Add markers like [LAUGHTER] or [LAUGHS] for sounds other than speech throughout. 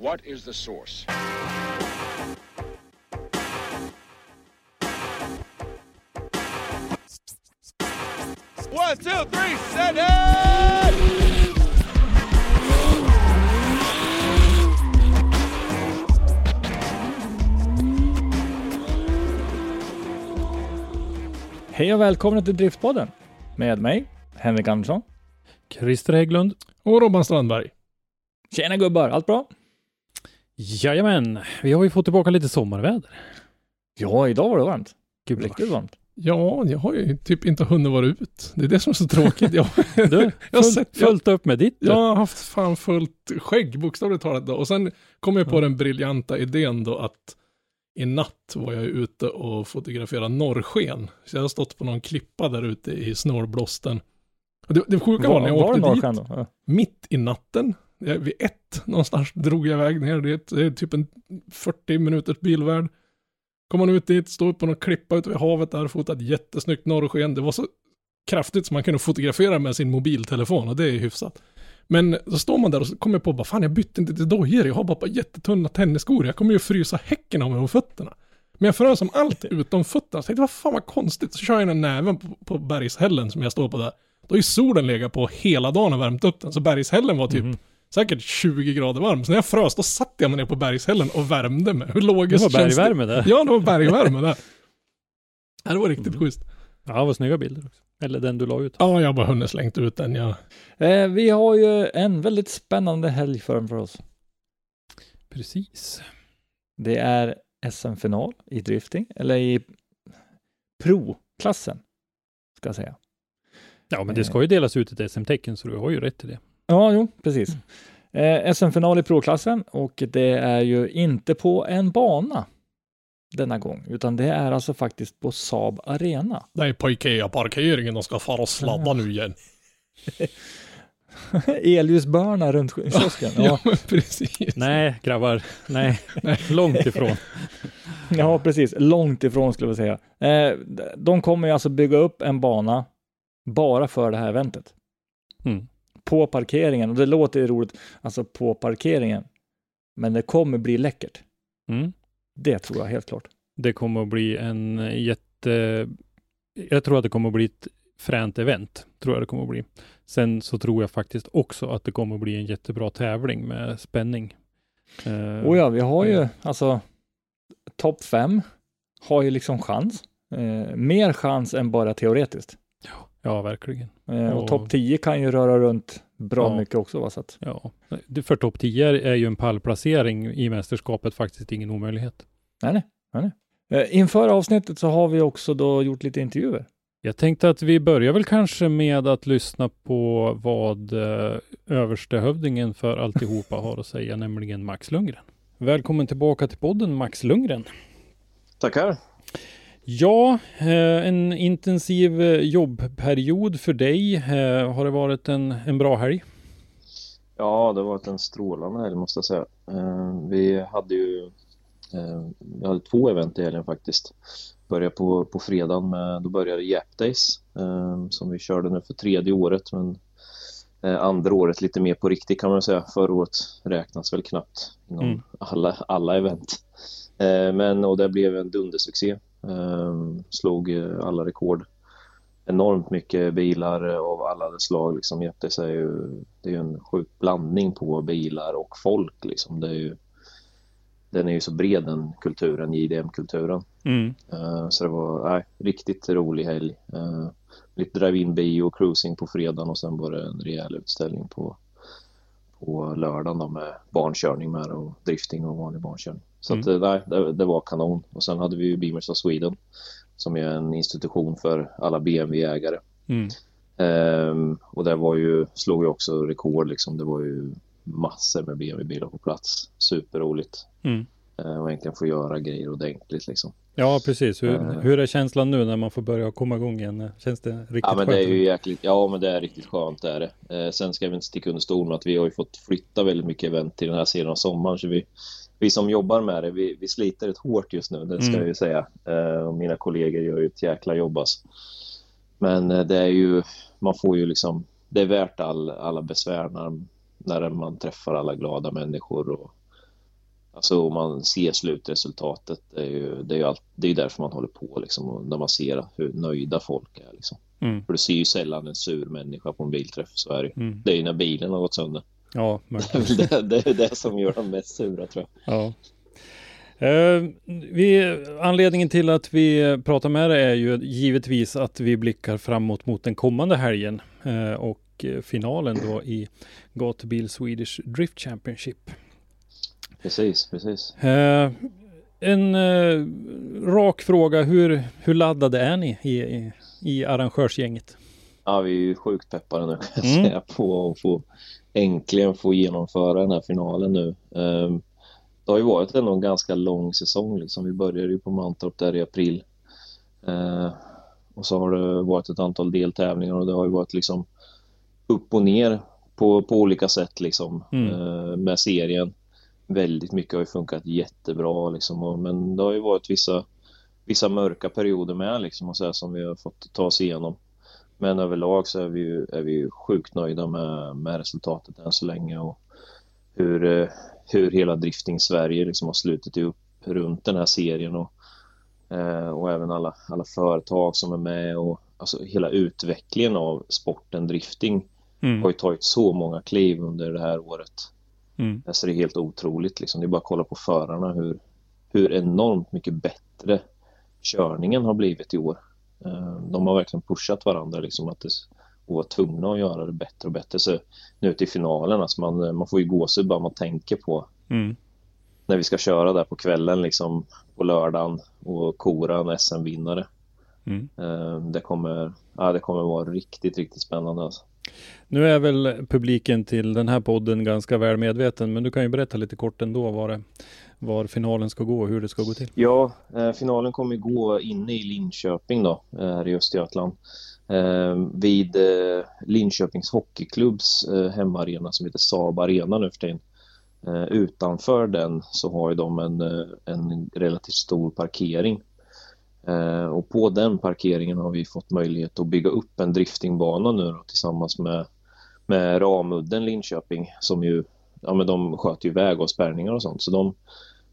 What is the source? One, two, three, set it! Hej och välkomna till Driftpodden med mig, Henrik Andersson. Christer Hägglund. Och Robban Strandberg. Tjena gubbar, allt bra? Jajamän, vi har ju fått tillbaka lite sommarväder. Ja, idag var det varmt. Gud, Riktigt varmt. Ja, jag har ju typ inte hunnit vara ut. Det är det som är så tråkigt. Jag, [LAUGHS] Du, [LAUGHS] jag har sett, jag, fullt upp med ditt. jag har haft fan fullt skägg, bokstavligt talat. Då. Och sen kom jag på den briljanta idén då att i natt var jag ute och fotograferade norrsken. Så jag har stått på någon klippa där ute i snålblåsten. Det, det sjuka var, Var, när jag var det åkte dit? Ja. mitt i natten, jag, Eh, vid ett någonstans drog jag iväg ner dit. Det är typ en 40 minuters bilvärd. Kom man ut dit, stod på någon klippa ute vid havet där, fotat jättesnyggt norrsken. Det var så kraftigt som man kunde fotografera med sin mobiltelefon och det är hyfsat. Men så står man där och så kommer jag på bara fan jag bytte inte till dojor, jag har bara, bara jättetunna tennisskor, jag kommer ju frysa häcken av mig om fötterna. Men jag frös som allt utom fötterna, så jag tänkte vad fan vad konstigt, så kör jag den näven på, på bergshällen som jag står på där. Då har ju solen legat på hela dagen och värmt upp den, så bergshällen var typ Mhm säkert 20 grader varm. Så när jag frös, då satt jag mig ner på bergshällen och värmde mig. Hur Det logiskt var känns bergvärme där. Ja, det var bergvärme där. [LAUGHS] Ja, det var riktigt Mm. schysst. Ja, vad snygga bilder också. Eller den du la ut. Ja, jag har bara hunnit slängt ut den. Jag... Eh, vi har ju en väldigt spännande helg framför oss. Precis. Det är SM-final i drifting, eller i pro-klassen, ska jag säga. Ja, men det ska ju delas ut ett SM-tecken, så du har ju rätt till det. Ja, jo, precis. Eh, SM-final i pro-klassen och det är ju inte på en bana denna gång, utan det är alltså faktiskt på Saab Arena. Det är på Ikea-parkeringen de ska fara och sladda nu igen. [LAUGHS] Elljusbörna runt kiosken. Ja, Ja, [LAUGHS] men precis. Nej, grabbar. Nej, långt ifrån. [LAUGHS] ja, precis. Långt ifrån skulle jag säga. Eh, de kommer ju alltså bygga upp en bana bara för det här eventet. Mm. På parkeringen, och det låter ju roligt, alltså på parkeringen. Men det kommer bli läckert. Mm. Det tror jag helt klart. Det kommer att bli en jätte... Jag tror att det kommer att bli ett fränt event, tror jag det kommer att bli. Sen så tror jag faktiskt också att det kommer att bli en jättebra tävling med spänning. Eh, Och ja, vi har ju alltså topp fem har ju liksom chans. Eh, mer chans än bara teoretiskt. Ja, verkligen. Eh, och Och- topp 10 kan ju röra runt bra Ja. mycket också. Va? Så att, Ja, för topp 10 är ju en pallplacering i mästerskapet faktiskt ingen omöjlighet. nej, nej, nej, nej. Eh, inför avsnittet så har vi också då gjort lite intervjuer. Jag tänkte att vi börjar väl kanske med att lyssna på vad eh, överstehövdingen för alltihopa [LAUGHS] har att säga, nämligen Max Lundgren. Välkommen tillbaka till podden Max Lundgren. Tackar. Ja, eh, en intensiv eh, jobbperiod för dig. Eh, har det varit en, en bra helg? Ja, det har varit en strålande helg måste jag säga. Vi hade ju vi hade två event i helgen faktiskt. Började på, på fredagen med, då började Jap Days som vi körde nu för tredje året men andra året lite mer på riktigt kan man säga. Förra året räknas väl knappt inom Mm. alla, alla event. Men och det blev en dundersuccé. Eh, Slog eh, alla rekord. Enormt mycket bilar eh, av alla dess slag. Liksom. Days är ju, det är ju en sjuk blandning på bilar och folk. Liksom. Det är ju den är ju så bred den kulturen, JDM-kulturen. Mm. Eh, så det var nej, riktigt rolig helg. Eh, lite drive-in bio och cruising på fredagen och sen var det en rejäl utställning på, på lördagen då med barnkörning med och drifting och vanlig barnkörning. Så Mm. att, eh, nej, det, det var kanon. Och sen hade vi ju Beamers of Sweden som är en institution för alla BMW-ägare. Mm. Ehm, och där var ju, slog ju också rekord liksom. Det var ju massor med BMW-bilar på plats. Superroligt. Mm. Ehm, och egentligen få göra grejer ordentligt liksom. Ja, precis. Hur, Eh. hur är känslan nu när man får börja komma igång igen? Känns det riktigt Ja men skönt? det är ju jäkligt, ja men det är riktigt skönt det är det. Ehm, sen ska vi inte sticka under stol med att vi har ju fått flytta väldigt mycket event till den här serien av sommaren. Så vi, vi som jobbar med det, vi, vi sliter rätt hårt just nu, det ska Mm. jag ju säga. Och mina kollegor gör ju ett jäkla jobb alltså. Men eh, det är ju, man får ju liksom, det är värt all, alla besvär när, när man träffar alla glada människor och Alltså om man ser slutresultatet, det är ju, det är ju, allt, det är därför man håller på liksom, och när man ser hur nöjda folk är liksom. Mm. För du ser ju sällan en sur människa på en bilträff, så är det. Mm. Det är ju när bilen har gått sönder. Ja, Det är [LAUGHS] det, det, är det som gör dem mest sura tror jag. Ja. Eh, vi, anledningen till att vi pratar med dig är ju givetvis att vi blickar framåt mot den kommande helgen eh, och finalen då i Gatubil Swedish Drift Championship. Precis, precis. Eh, en eh, rak fråga, hur, hur laddade är ni i, i, i arrangörsgänget? Ja, vi är ju sjukt peppade nu [LAUGHS] kan jag Mm. säga på att få äntligen få genomföra den här finalen nu. Ehm, det har ju varit ändå en ganska lång säsong liksom. Vi började ju på Mantorp där i april. Eh, och så har det varit ett antal deltävlingar och det har ju varit liksom upp och ner på, på olika sätt liksom Mm. eh, med serien. Väldigt mycket har ju funkat jättebra liksom, men det har ju varit vissa, vissa mörka perioder med liksom och så som vi har fått ta oss igenom. Men överlag så är vi ju, är vi ju sjukt nöjda med, med resultatet än så länge och hur, eh, hur hela Drifting Sverige liksom har slutit upp runt den här serien och, eh, och även alla, alla företag som är med och alltså hela utvecklingen av sporten drifting Mm. har ju tagit så många kliv under det här året. Mm. Alltså det är helt otroligt liksom. Det är bara att kolla på förarna hur, hur enormt mycket bättre körningen har blivit i år. Eh, De har verkligen pushat varandra liksom att det, och var tvungna att göra det bättre och bättre. Så nu till finalen, alltså man, man får ju gåshud bara man tänker på Mm. när vi ska köra där på kvällen liksom på lördagen och kora en SM-vinnare. Mm. Eh, Det kommer, ja, det kommer vara riktigt, riktigt spännande alltså. Nu är väl publiken till den här podden ganska väl medveten, men du kan ju berätta lite kort ändå var, det, var finalen ska gå och hur det ska gå till. Ja, eh, finalen kommer ju gå inne i Linköping då, eh, här i Östergötland. Eh, vid eh, Linköpings Hockeyklubbs eh, hemmaarena som heter Saab Arena nu för tiden. Eh, utanför den så har ju de en, eh, en relativt stor parkering. Eh, och på den parkeringen har vi fått möjlighet att bygga upp en driftingbana nu då, tillsammans med, med Ramudden Linköping som ju, ja men de sköter ju vägavspärrningar och sånt så de,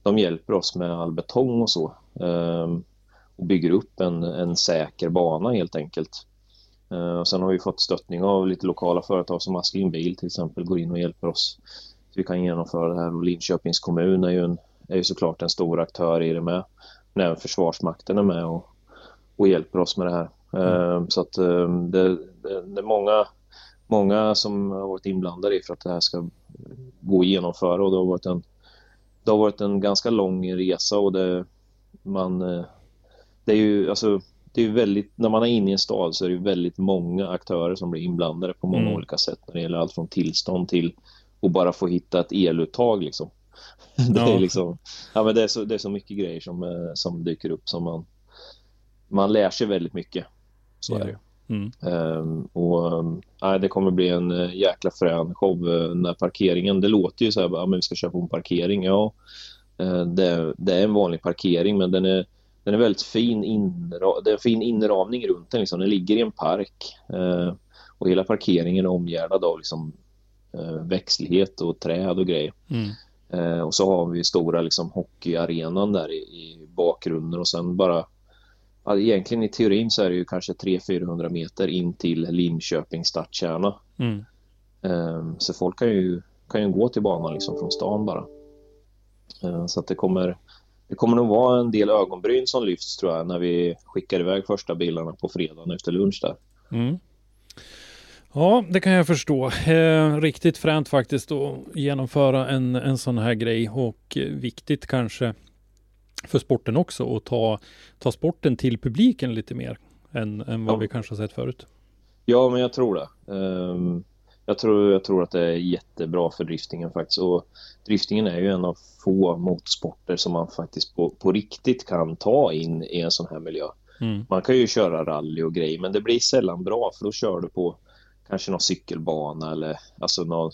de hjälper oss med all betong och så ehm, och bygger upp en, en säker bana helt enkelt. Eh, och sen har vi fått stöttning av lite lokala företag som Askling Bil till exempel går in och hjälper oss så vi kan genomföra det här och Linköpings kommun är ju, en, är ju såklart en stor aktör i det med. Men även Försvarsmakten är med och, och hjälper oss med det här. Ehm, så att ehm, det, det, det är många, många som har varit inblandade i för att det här ska gå att genomföra och det har varit en det har varit en ganska lång resa och det, man, eh, det är ju alltså, det är väldigt, när man är inne i en stad så är det väldigt många aktörer som blir inblandade på många Mm. olika sätt när det gäller allt från tillstånd till att bara få hitta ett eluttag liksom. [LAUGHS] Det är liksom, ja men det är så, det är så mycket grejer som, eh, som dyker upp som man, man lär sig väldigt mycket. Så är det ju. Mm. Ehm, och um, nej, det kommer bli en uh, jäkla frän show uh, när parkeringen, det låter ju så här, ja, men vi ska köra på en parkering, ja. Uh, det, det är en vanlig parkering men den är, den är väldigt fin, inra, det är en fin inramning runt den, liksom. den ligger i en park. Uh, och hela parkeringen är omgärdad av liksom, uh, växtlighet och träd och grejer. Mm. Eh, och så har vi stora liksom, hockeyarenan där i, i bakgrunden och sen bara ja, egentligen i teorin så är det ju kanske 300-400 meter in till Linköping stadskärna. Mm. Eh, så folk kan ju, kan ju gå till banan liksom från stan bara. Eh, Så att det kommer, det kommer nog vara en del ögonbryn som lyfts tror jag när vi skickar iväg första bilarna på fredagen efter lunch där. Mm. Ja, det kan jag förstå. Eh, riktigt fränt faktiskt att genomföra en, en sån här grej och eh, viktigt kanske för sporten också att ta, ta sporten till publiken lite mer än, än vad Ja. vi kanske har sett förut. Ja, men jag tror det. Ehm, jag, tror, jag tror att det är jättebra för driftingen faktiskt. Och driftingen är ju en av få motorsporter som man faktiskt på, på riktigt kan ta in i en sån här miljö. Mm. Man kan ju köra rally och grejer, men det blir sällan bra för då kör du på kanske någon cykelbana eller alltså någon...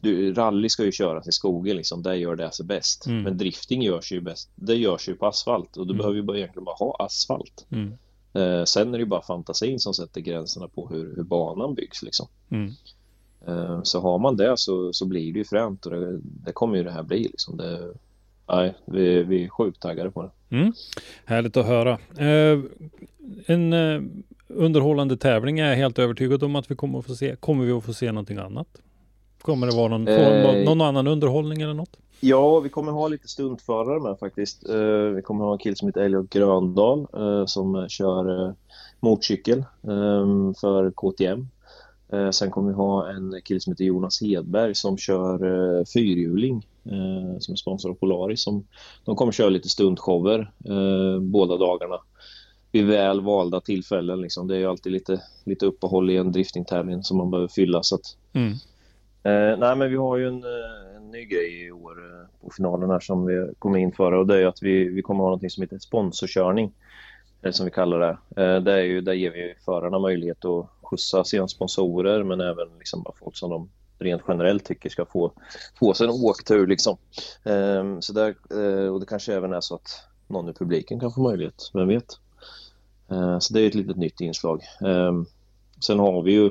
Du, rally ska ju köras i skogen liksom, där gör det sig bäst. Mm. Men drifting görs ju bäst, det görs ju på asfalt och du Mm. behöver ju bara, egentligen bara ha asfalt. Mm. Eh, sen är det ju bara fantasin som sätter gränserna på hur, hur banan byggs liksom. Mm. Eh, så har man det så, så blir det ju fränt och det, det kommer ju det här bli liksom. Det, nej, vi, vi är sjukt taggade på det. Mm. Härligt att höra. Eh, en eh, underhållande tävling är jag helt övertygad om att vi kommer att få se. Kommer vi att få se någonting annat? Kommer det vara någon, Eh, någon annan underhållning eller något? Ja, vi kommer ha lite stuntförare med faktiskt. Eh, vi kommer ha en kille som heter Elliot Gröndal eh, som kör eh, motorcykel eh, för KTM. Eh, sen kommer vi ha en kille som heter Jonas Hedberg som kör eh, fyrhjuling eh, som är sponsor av Polaris. Som, de kommer köra lite stuntshower båda dagarna vid väl valda tillfällen. Liksom. Det är ju alltid lite, lite uppehåll i en driftingtävling som man behöver fylla. Så att, Mm. Eh, nej, men vi har ju en, eh, en ny grej i år eh, på finalen här som vi kommer införa och det är ju att vi, vi kommer ha något som heter sponsorkörning. eh, som vi kallar det. Eh, det är ju, där ger vi förarna möjlighet att skjutsa sina sponsorer men även liksom bara folk som de rent generellt tycker ska få, få sig en åktur. Liksom. Eh, så där, eh, och det kanske även är så att någon i publiken kan få möjlighet, vem vet. Eh, så det är ett litet nytt inslag. Eh, sen har vi ju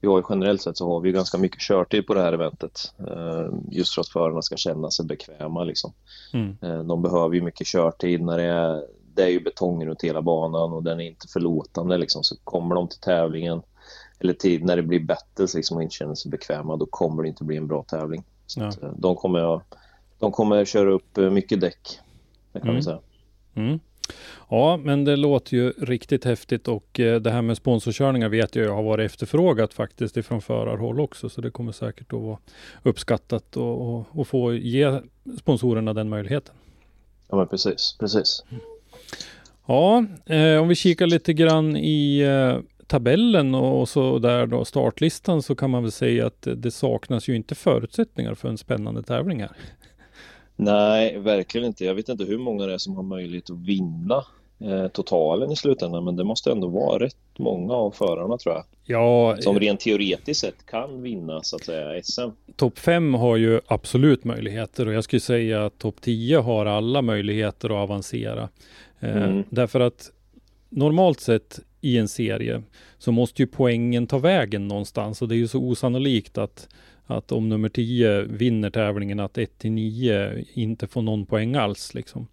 vi har ju generellt sett så har vi ganska mycket körtid på det här eventet. Eh, just för att förarna ska känna sig bekväma liksom. Mm. Eh, de behöver ju mycket körtid när det är, det är ju betong runt hela banan och den är inte förlåtande liksom. Så kommer de till tävlingen eller tid när det blir battles liksom och inte känner sig bekväma då kommer det inte bli en bra tävling. Så Ja. att, eh, de, kommer, de kommer köra upp mycket däck. Det kan Mm. vi säga. Mm. Ja, men det låter ju riktigt häftigt och eh, det här med sponsorkörningar vet jag har varit efterfrågat faktiskt ifrån förarhåll också, så det kommer säkert att vara uppskattat och, och, och få ge sponsorerna den möjligheten. Ja men precis, precis. Ja, eh, om vi kikar lite grann i eh, tabellen och så där då startlistan så kan man väl säga att det saknas ju inte förutsättningar för en spännande tävling här. Nej, verkligen inte. Jag vet inte hur många det är som har möjlighet att vinna eh, totalen i slutändan, men det måste ändå vara rätt många av förarna tror jag. Ja, Som rent teoretiskt sett kan vinna så att säga SM. topp 5 har ju absolut möjligheter och jag skulle säga att topp 10 har alla möjligheter att avancera. Eh, Mm. Därför att normalt sett i en serie så måste ju poängen ta vägen någonstans och det är ju så osannolikt att, att om nummer 10 vinner tävlingen att 1 till 9 inte får någon poäng alls. Liksom.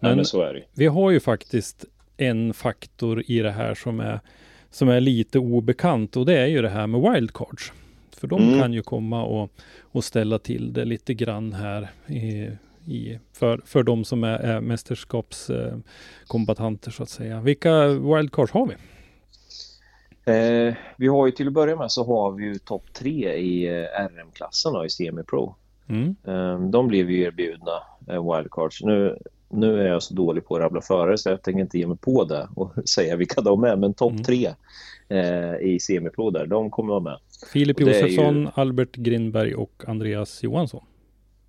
Men, Men men så är det vi har ju faktiskt en faktor i det här som är, som är lite obekant och det är ju det här med wildcards. För de Mm. kan ju komma och, och ställa till det lite grann här i, i, för, för de som är, är mästerskapskombatanter så att säga. Vilka wildcards har vi? Eh, vi har ju till att börja med så har vi ju topp tre i eh, RM-klassen i Semi-Pro. Mm. Eh, de blev ju erbjudna eh, wildcards. Nu, nu är jag så dålig på att rabbla förare så jag tänker inte ge mig på det och [LAUGHS] säga vilka de är. Men topp Mm. tre eh, i Semi-Pro där, de kommer vara med. Filip Josefsson, ju- Albert Grindberg och Andreas Johansson.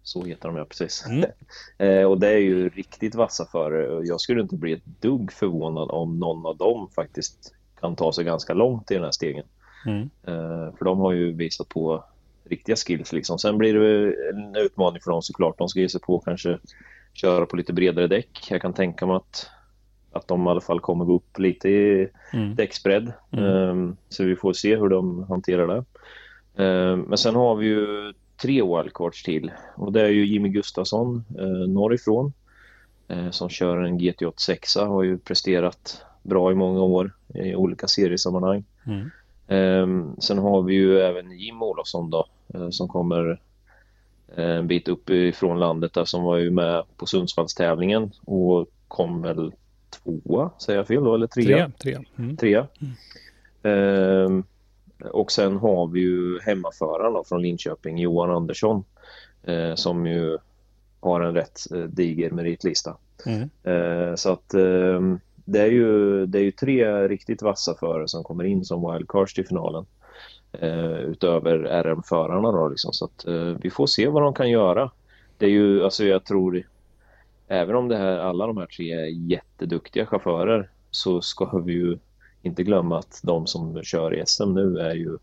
Så heter de ja, precis. Mm. [LAUGHS] eh, och det är ju riktigt vassa förare. Jag skulle inte bli ett dugg förvånad om någon av dem faktiskt kan ta sig ganska långt i den här stegen. Mm. Eh, för de har ju visat på riktiga skills liksom. Sen blir det en utmaning för dem såklart. De ska ge sig på kanske köra på lite bredare däck. Jag kan tänka mig att, att de i alla fall kommer gå upp lite i Mm. däcksbredd. Mm. Ehm, så vi får se hur de hanterar det. Ehm, men sen har vi ju tre wildcards till och det är ju Jimmy Gustafsson eh, norrifrån eh, som kör en GT86 har ju presterat bra i många år i olika seriesammanhang. Mm. Ehm, sen har vi ju även Jim Olofsson då eh, som kommer eh, en bit upp ifrån landet där som var ju med på Sundsvallstävlingen och kom väl tvåa, säger jag fel då, eller trea? Trea. trea. Mm. Trea. Ehm, och sen har vi ju hemmaföraren då, från Linköping, Johan Andersson, eh, som ju har en rätt eh, diger meritlista. Mm. Så att ehm, det, är ju, det är ju tre riktigt vassa förare som kommer in som wildcards till finalen. Eh, utöver RM-förarna då liksom. Så att eh, vi får se vad de kan göra. Det är ju, alltså jag tror, även om det här, alla de här tre är jätteduktiga chaufförer så ska vi ju inte glömma att de som kör i SM nu är ju,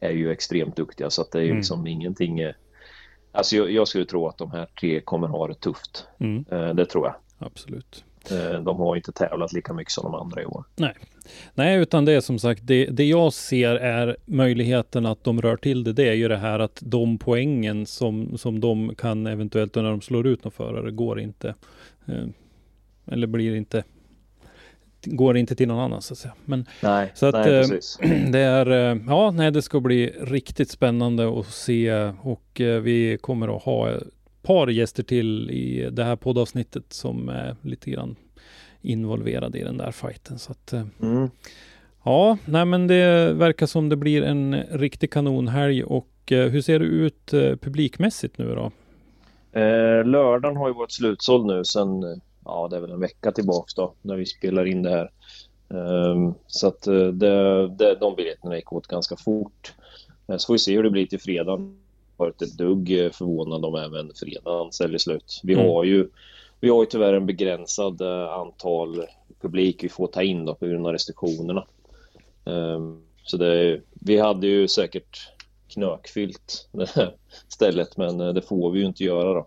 är ju extremt duktiga så att det är ju Mm. liksom ingenting eh, Alltså jag, jag skulle tro att de här tre kommer ha det tufft. Mm. Eh, det tror jag. Absolut. Eh, de har inte tävlat lika mycket som de andra i år. Nej, utan det är som sagt, det, det jag ser är möjligheten att de rör till det. Det är ju det här att de poängen som, som de kan eventuellt när de slår ut någon förare går inte. Eh, eller blir inte. Går inte till någon annan så att säga. Men Nej, Så att, nej precis. [CLEARS THROAT] det är, ja, nej, det ska bli riktigt spännande att se och vi kommer att ha par gäster till i det här poddavsnittet som är lite grann involverade i den där fighten. Så att, eh, Mm. ja, nej, men det verkar som det blir en riktig kanonhelg och eh, hur ser det ut eh, publikmässigt nu då? Eh, lördagen har ju varit slutsåld nu sen, ja det är väl en vecka tillbaks då, när vi spelar in det här. Ehm, så att det, det, de biljetterna gick åt ganska fort. Eh, så får vi se hur det blir till fredagen. Varit ett dugg förvånad om även fredagen säljer slut. Vi Mm. har ju vi har ju tyvärr en begränsad eh, antal publik vi får ta in då på grund av restriktionerna. Ehm, så det, vi hade ju säkert knökfyllt det [LAUGHS] här stället men eh, det får vi ju inte göra då.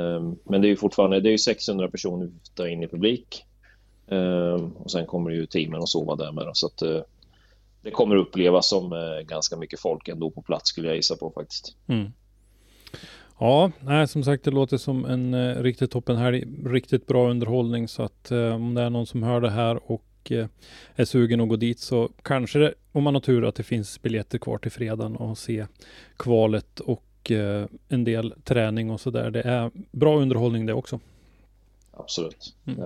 Ehm, Men det är ju fortfarande det är ju 600 personer vi får ta in i publik. Ehm, Och sen kommer ju teamen att sova där med. då, Så att eh, det kommer upplevas som eh, ganska mycket folk ändå på plats skulle jag gissa på faktiskt. Mm. Ja, nej, som sagt, det låter som en eh, riktigt toppen här, riktigt bra underhållning så att eh, om det är någon som hör det här och eh, är sugen att gå dit så kanske det, om man har tur att det finns biljetter kvar till fredagen och se kvalet och eh, en del träning och så där. Det är bra underhållning det också. Absolut. Mm.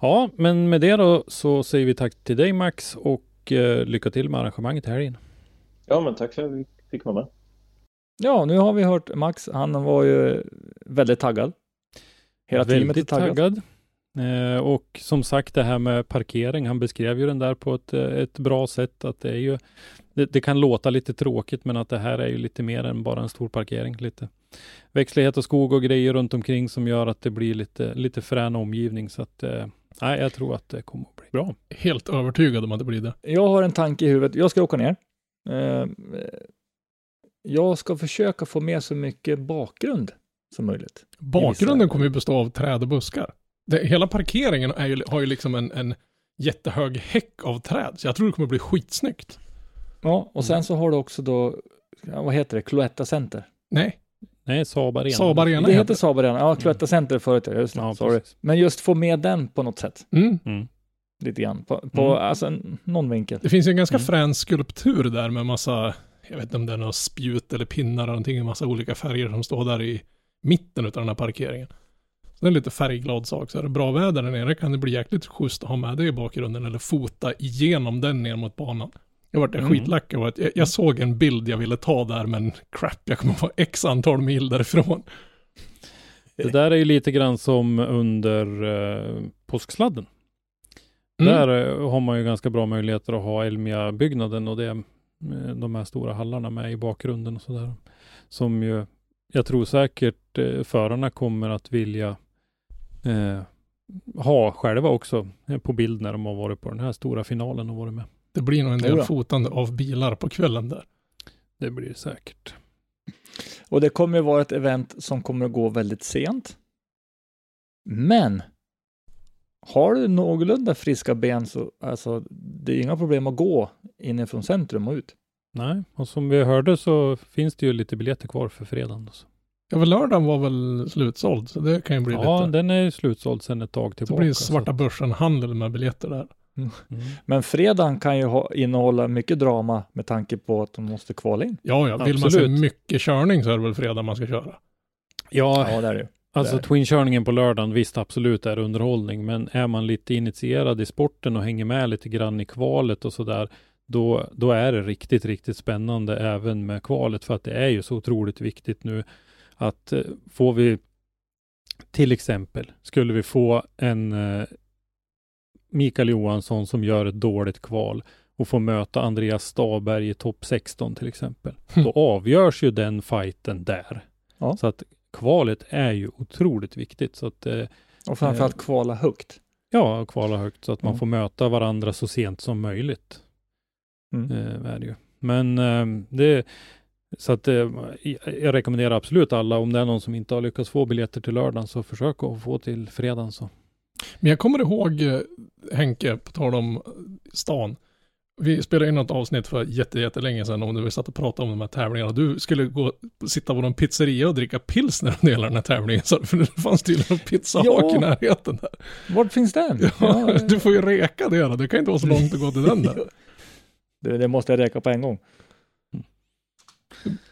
Ja, men med det då så säger vi tack till dig Max och eh, lycka till med arrangemanget i helgen. ja, men tack för att vi fick vara med. Ja, nu har vi hört Max. Han var ju väldigt taggad. Hela teamet är Väldigt taggat. taggad. Eh, och som sagt det här med parkering, han beskrev ju den där på ett, eh, ett bra sätt. Att det, är ju, det, det kan låta lite tråkigt men att det här är ju lite mer än bara en stor parkering. Lite växtlighet och skog och grejer runt omkring som gör att det blir lite, lite frän omgivning. Så att eh, nej, jag tror att det kommer att bli bra. Helt övertygad om att det blir det. Jag har en tanke i huvudet. Jag ska åka ner. Eh, Jag ska försöka få med så mycket bakgrund som möjligt. Bakgrunden kommer ju bestå av träd och buskar. Det, hela parkeringen ju, har ju liksom en, en jättehög häck av träd, så jag tror det kommer bli skitsnyggt. Ja, och sen så har du också då, vad heter det, Cloetta Center. Nej, Nej, Saab Arena. Saab Arena Det heter Saab Arena. Ja, Cloetta Center förut, just det. Ja, Sorry. Men just få med den på något sätt. Mm. Mm. Lite grann. På, på Mm. alltså, någon vinkel. Det finns ju en ganska Mm. frän skulptur där med massa, jag vet inte om det är några spjut eller pinnar eller någonting, en massa olika färger som står där i mitten av den här parkeringen. Så det är en lite färgglad sak. Så är det bra väder där nere kan det bli jäkligt schysst att ha med det i bakgrunden eller fota igenom den ner mot banan. Jag vart Mm. skitlack av att jag, jag såg en bild jag ville ta där men crap, jag kommer vara x antal mil därifrån. Det där är ju lite grann som under eh, påsksladden. Mm. Där eh, har man ju ganska bra möjligheter att ha Elmia-byggnaden och det, eh, de här stora hallarna med i bakgrunden och sådär. Som ju, jag tror säkert eh, förarna kommer att vilja eh, ha själva också eh, på bild när de har varit på den här stora finalen och varit med. Det blir nog en del fotande av bilar på kvällen där. Det blir det säkert. Och det kommer ju vara ett event som kommer att gå väldigt sent. Men har du någorlunda friska ben så alltså, det är inga problem att gå inifrån centrum och ut. Nej, och som vi hörde så finns det ju lite biljetter kvar för fredagen. Så. Ja, väl lördagen var väl slutsåld, så det kan ju bli Ja, lite... den är slutsåld sedan ett tag Det tillbaka. blir så svarta börsen-handel med biljetter där. Mm. Men fredagen kan ju ha, innehålla mycket drama med tanke på att de måste kvala in. Ja, ja. Vill man se Absolut. mycket körning så är det väl fredag man ska köra. Ja, Ja, det är det. Alltså. Twin-körningen på lördagen, visst absolut är underhållning, men är man lite initierad i sporten och hänger med lite grann i kvalet och sådär, då, då är det riktigt, riktigt spännande även med kvalet, för att det är ju så otroligt viktigt nu att eh, får vi till exempel, skulle vi få en eh, Mikael Johansson som gör ett dåligt kval och får möta Andreas Staberg i topp 16 till exempel, då avgörs ju den fighten där. Ja. Så att kvalet är ju otroligt viktigt. Så att, eh, Och framförallt kvala högt. ja, kvala högt så att man Mm. får möta varandra så sent som möjligt. Mm. Eh, är det ju. Men eh, det, så att eh, jag rekommenderar absolut alla, om det är någon som inte har lyckats få biljetter till lördagen, så försök att få till fredagen så. Men jag kommer ihåg eh, Henke, på tal om eh, stan. Vi spelade in något avsnitt för jätte, jättelänge sedan om när vi satt och pratade om de här tävlingarna. Du skulle gå, sitta på någon pizzeria och dricka pilsner under hela den här tävlingen. Så, för det fanns tydligen en pizzahak Ja. i närheten där. Vart finns den? Ja, [LAUGHS] du får ju reka det då. Det kan inte vara så långt att gå till den där. [LAUGHS] det, det måste jag räcka på en gång.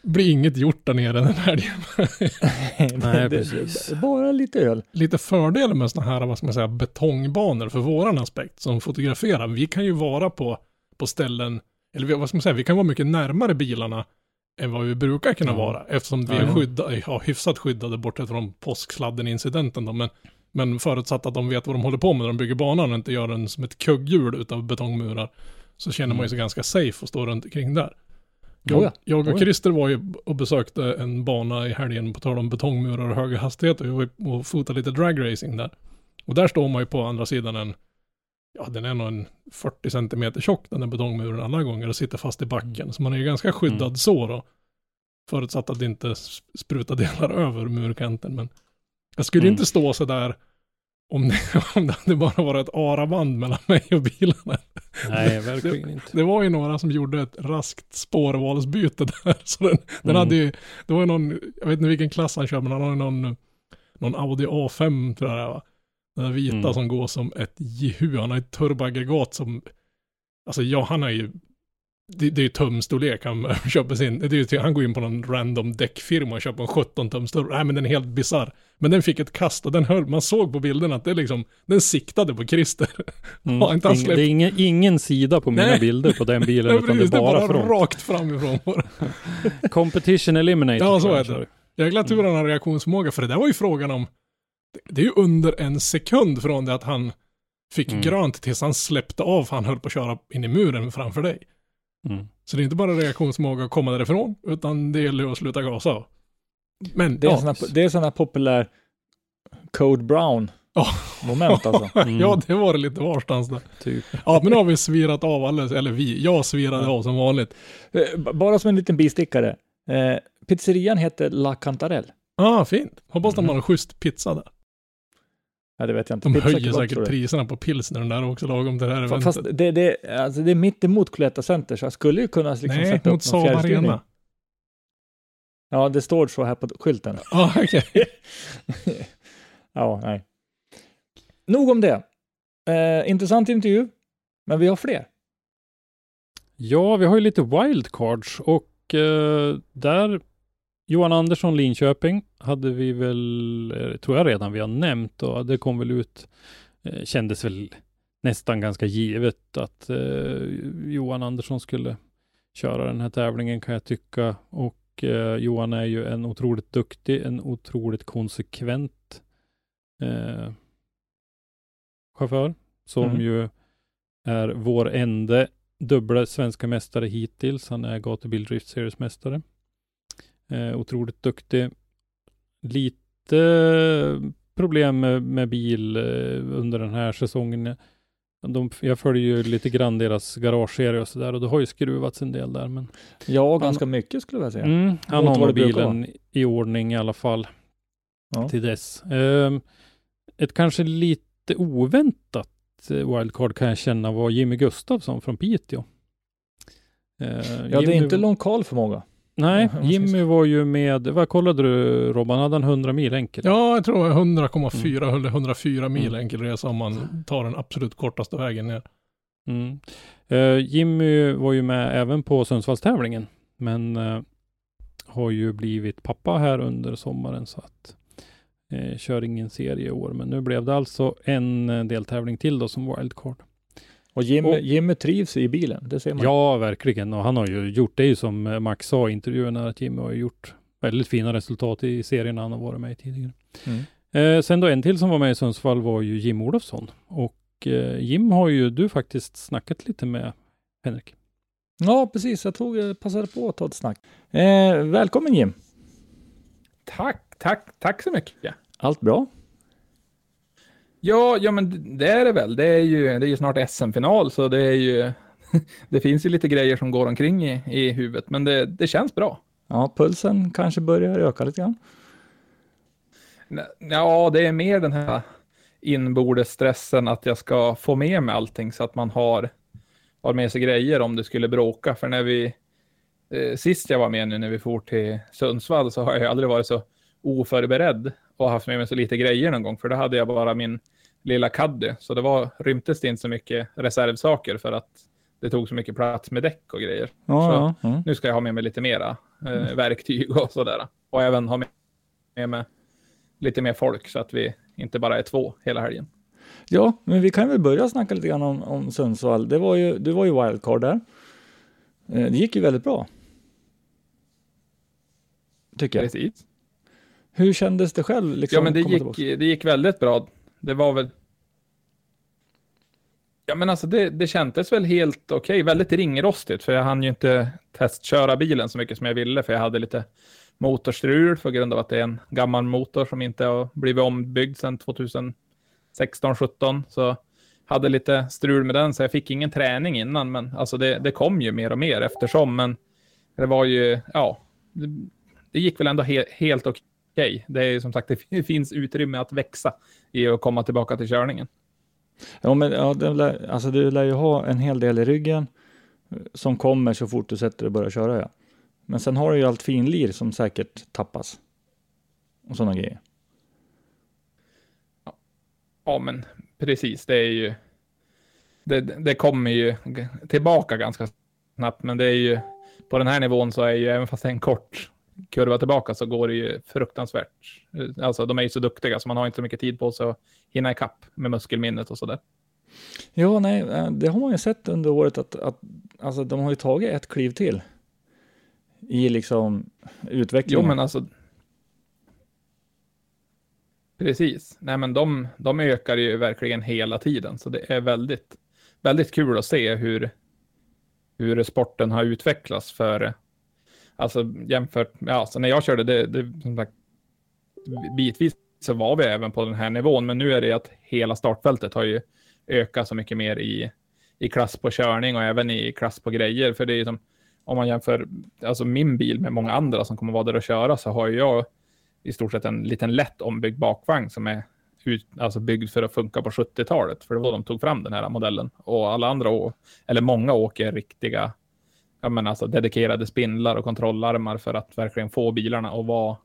Blir inget gjort där nere den helgen. [LAUGHS] Nej, precis. Bara lite öl. Lite fördel med sådana här, vad ska man säga, betongbanor för våran aspekt som fotograferar. Vi kan ju vara på, på ställen, eller vi- vad ska man säga, vi kan vara mycket närmare bilarna än vad vi brukar kunna vara. Eftersom vi är skyddade, ja, hyfsat skyddade bortsett från påsksladden-incidenten då. Men, men förutsatt att de vet vad de håller på med när de bygger banan och inte gör den som ett kugghjul utav betongmurar. Så känner man ju sig ganska safe och står runt omkring där. Jag, ja. jag ja. och Christer var ju och besökte en bana i helgen på tal om betongmurar och höga hastigheter. Vi var och fotade lite dragracing där. Och där står man ju på andra sidan en, ja den är nog en 40 centimeter tjock den där betongmuren alla gånger och sitter fast i backen. Så man är ju ganska skyddad Mm. så då. Förutsatt att det inte sprutar delar [LAUGHS] över murkanten. Men jag skulle Mm. inte stå så där om det, [LAUGHS] om det hade bara varit ett araband mellan [LAUGHS] mig och bilarna. Nej, verkligen inte. Det var ju några som gjorde ett raskt spårvalsbyte där. [LAUGHS] Så den, den Mm. hade ju, det var ju någon, jag vet inte vilken klass han kör, men han har ju någon, någon Audi A5 tror jag det är, va. Den där vita Mm. som går som ett jehu. Han har ett turboaggregat som, alltså ja, han har ju, det, det är ju tumstorlek han [LAUGHS] köper sin, det är ju, han går in på någon random däckfirma och köper en 17 tums turbo. Nej men den är helt bisarr. Men den fick ett kast och den höll, man såg på bilden att det liksom, den siktade på Christer. [LAUGHS] Mm. Har inte släppt- det är ingen, ingen sida på mina Nej. bilder på den bilen, [LAUGHS] Nej, utan det är precis, bara front. rakt framifrån. Competition eliminated. Ja, så jag är det. kör. Jäkla tur han har reaktionsförmåga, för det där var ju frågan om, det- det är ju under en sekund från det att han fick Mm. grönt tills han släppte av, han höll på att köra in i muren framför dig. Mm. Så det är inte bara reaktionsförmåga att komma därifrån, utan det gäller att sluta gasa. Men, Det är, ja, såna, det är såna populär Code Brown Ja. moment alltså. Mm. [LAUGHS] ja, det var det lite varstans där. Typ. Ja, men nu har vi svirat av alldeles, eller vi, jag svirade av som vanligt. Eh, Bara som en liten bistickare. Eh, pizzerian heter La Cantarell. Ja, ah, fint. Hoppas de Mm. har en schysst pizza där. Ja, det vet jag inte. De Pizza höjer säkert priserna på pilsner där också lagom till det här eventet. Fast det, det, alltså det är mitt emot Cloetta Center, så jag skulle ju kunna liksom Nej, sätta upp mot någon fjärrstyrning. Arena. Ja, det står så här på skylten. [LAUGHS] Ja, okej. [LAUGHS] ja, nej. Nog om det. Eh, intressant intervju, men vi har fler. Ja, vi har ju lite wildcards och eh, där Johan Andersson Linköping hade vi väl, eh, tror jag redan vi har nämnt och det kom väl ut, eh, kändes väl nästan ganska givet att eh, Johan Andersson skulle köra den här tävlingen kan jag tycka. Och eh, Johan är ju en otroligt duktig, en otroligt konsekvent eh, chaufför som Mm. ju är vår enda dubbla svenska mästare hittills. Han är gatubil Drift mästare. Eh, otroligt duktig. Lite problem med, med bil eh, under den här säsongen. De, jag följer ju lite grann deras garageserie och sådär och det har ju skruvats en del där. Men, Ja, ganska mycket skulle jag säga. mm, han har det bilen i ordning i alla fall Ja. till dess. Ehm, ett kanske lite oväntat eh, wildcard kan jag känna var Jimmy Gustafsson från Piteå. Eh, Ja, det Jimmy- är inte lång call-förmåga. Nej, om ska Jimmy var ju med, vad kollade du Robban, hade han 100 mil enkel? Ja, jag tror 100,4 eller 104 mil Mm. enkel resa om man tar den absolut kortaste vägen ner. Mm. Eh, Jimmy var ju med även på Sundsvallstävlingen, men eh, har ju blivit pappa här under sommaren så att eh, kör ingen serie i år. Men nu blev det alltså en deltävling till då som wildcard. Och Jimmy, Och- Jimmy trivs i bilen, det ser man. Ja, verkligen. Och han har ju gjort det ju som eh, Max sa i intervjuerna att Jimmy har gjort väldigt fina resultat i serien han har varit med i tidigare. Mm. Eh, sen då en till som var med i Sundsvall var ju Jim Olofsson. Och eh, Jim har ju du faktiskt snackat lite med Henrik. Ja, precis. Jag tog, jag passade på att ta ett snack. Eh, välkommen Jim. Tack, tack, tack så mycket. Allt bra? Ja, ja men det är det väl. Det är ju, det är ju snart SM-final, så det är ju... [LAUGHS] Det finns ju lite grejer som går omkring i, i huvudet, men det, det känns bra. Ja, pulsen kanske börjar öka lite grann. Ja, det är mer den här inbordes stressen att jag ska få med mig allting så att man har, har med sig grejer om det skulle bråka. För när vi, eh, sist jag var med nu när vi for till Sundsvall så har jag aldrig varit så oförberedd och haft med mig så lite grejer någon gång. För då hade jag bara min lilla caddy. Så det var, rymtes det inte så mycket reservsaker för att det tog så mycket plats med däck och grejer. Ja, Så- ja, ja. Nu ska jag ha med mig lite mera eh, verktyg och sådär. Och även ha med, mig lite mer folk så att vi inte bara är två hela helgen. ja, men vi kan väl börja snacka lite grann om, om Sundsvall. Det var ju, du var ju wildcard där. Eh, det gick ju väldigt bra. Tycker jag. Precis. Hur kändes det själv? Liksom, Ja, men det gick, det gick väldigt bra. Det var väl... Ja, men alltså det, det kändes väl helt okej. Väldigt ringrostigt, för jag hann ju inte testköra bilen så mycket som jag ville, för jag hade lite motorstrul på grund av att det är en gammal motor som inte har blivit ombyggd sedan 2016-17. Så hade lite strul med den, så jag fick ingen träning innan, men alltså det, det kom ju mer och mer eftersom. Men det var ju, ja, det, det gick väl ändå he, helt okej. Det är som sagt, det finns utrymme att växa i att komma tillbaka till körningen. Ja, men ja, det lär, alltså, du lär ju ha en hel del i ryggen eh, som kommer så fort du sätter dig och börjar köra. Ja. Men sen har du ju allt finlir som säkert tappas. Och sådana grejer. Ja, men precis, det är ju... Det, det kommer ju tillbaka ganska snabbt, men det är ju... På den här nivån så är ju, även fast det är en kort kurva tillbaka, så går det ju fruktansvärt. Alltså, de är ju så duktiga, så man har inte så mycket tid på sig att hinna ikapp med muskelminnet och sådär. Ja, nej, eh, det har man ju sett under året att, att alltså, de har ju tagit ett kliv till i liksom utvecklingen. Jo, men alltså... Precis. Nej, men de, de ökar ju verkligen hela tiden, så det är väldigt, väldigt kul att se hur, hur sporten har utvecklats för, alltså jämfört, med, alltså när jag körde det, det som sagt, bitvis så var vi även på den här nivån, men nu är det att hela startfältet har ju ökat så mycket mer i, i klass på körning och även i klass på grejer, för det är ju som, om man jämför alltså min bil med många andra som kommer vara där och köra så har ju jag i stort sett en liten lätt ombyggd bakvagn som är ut, alltså byggd för att funka på 70-talet. För det var då de tog fram den här modellen. Och alla andra, eller många åker riktiga, ja men alltså dedikerade spindlar och kontrollarmar för att verkligen få bilarna att vara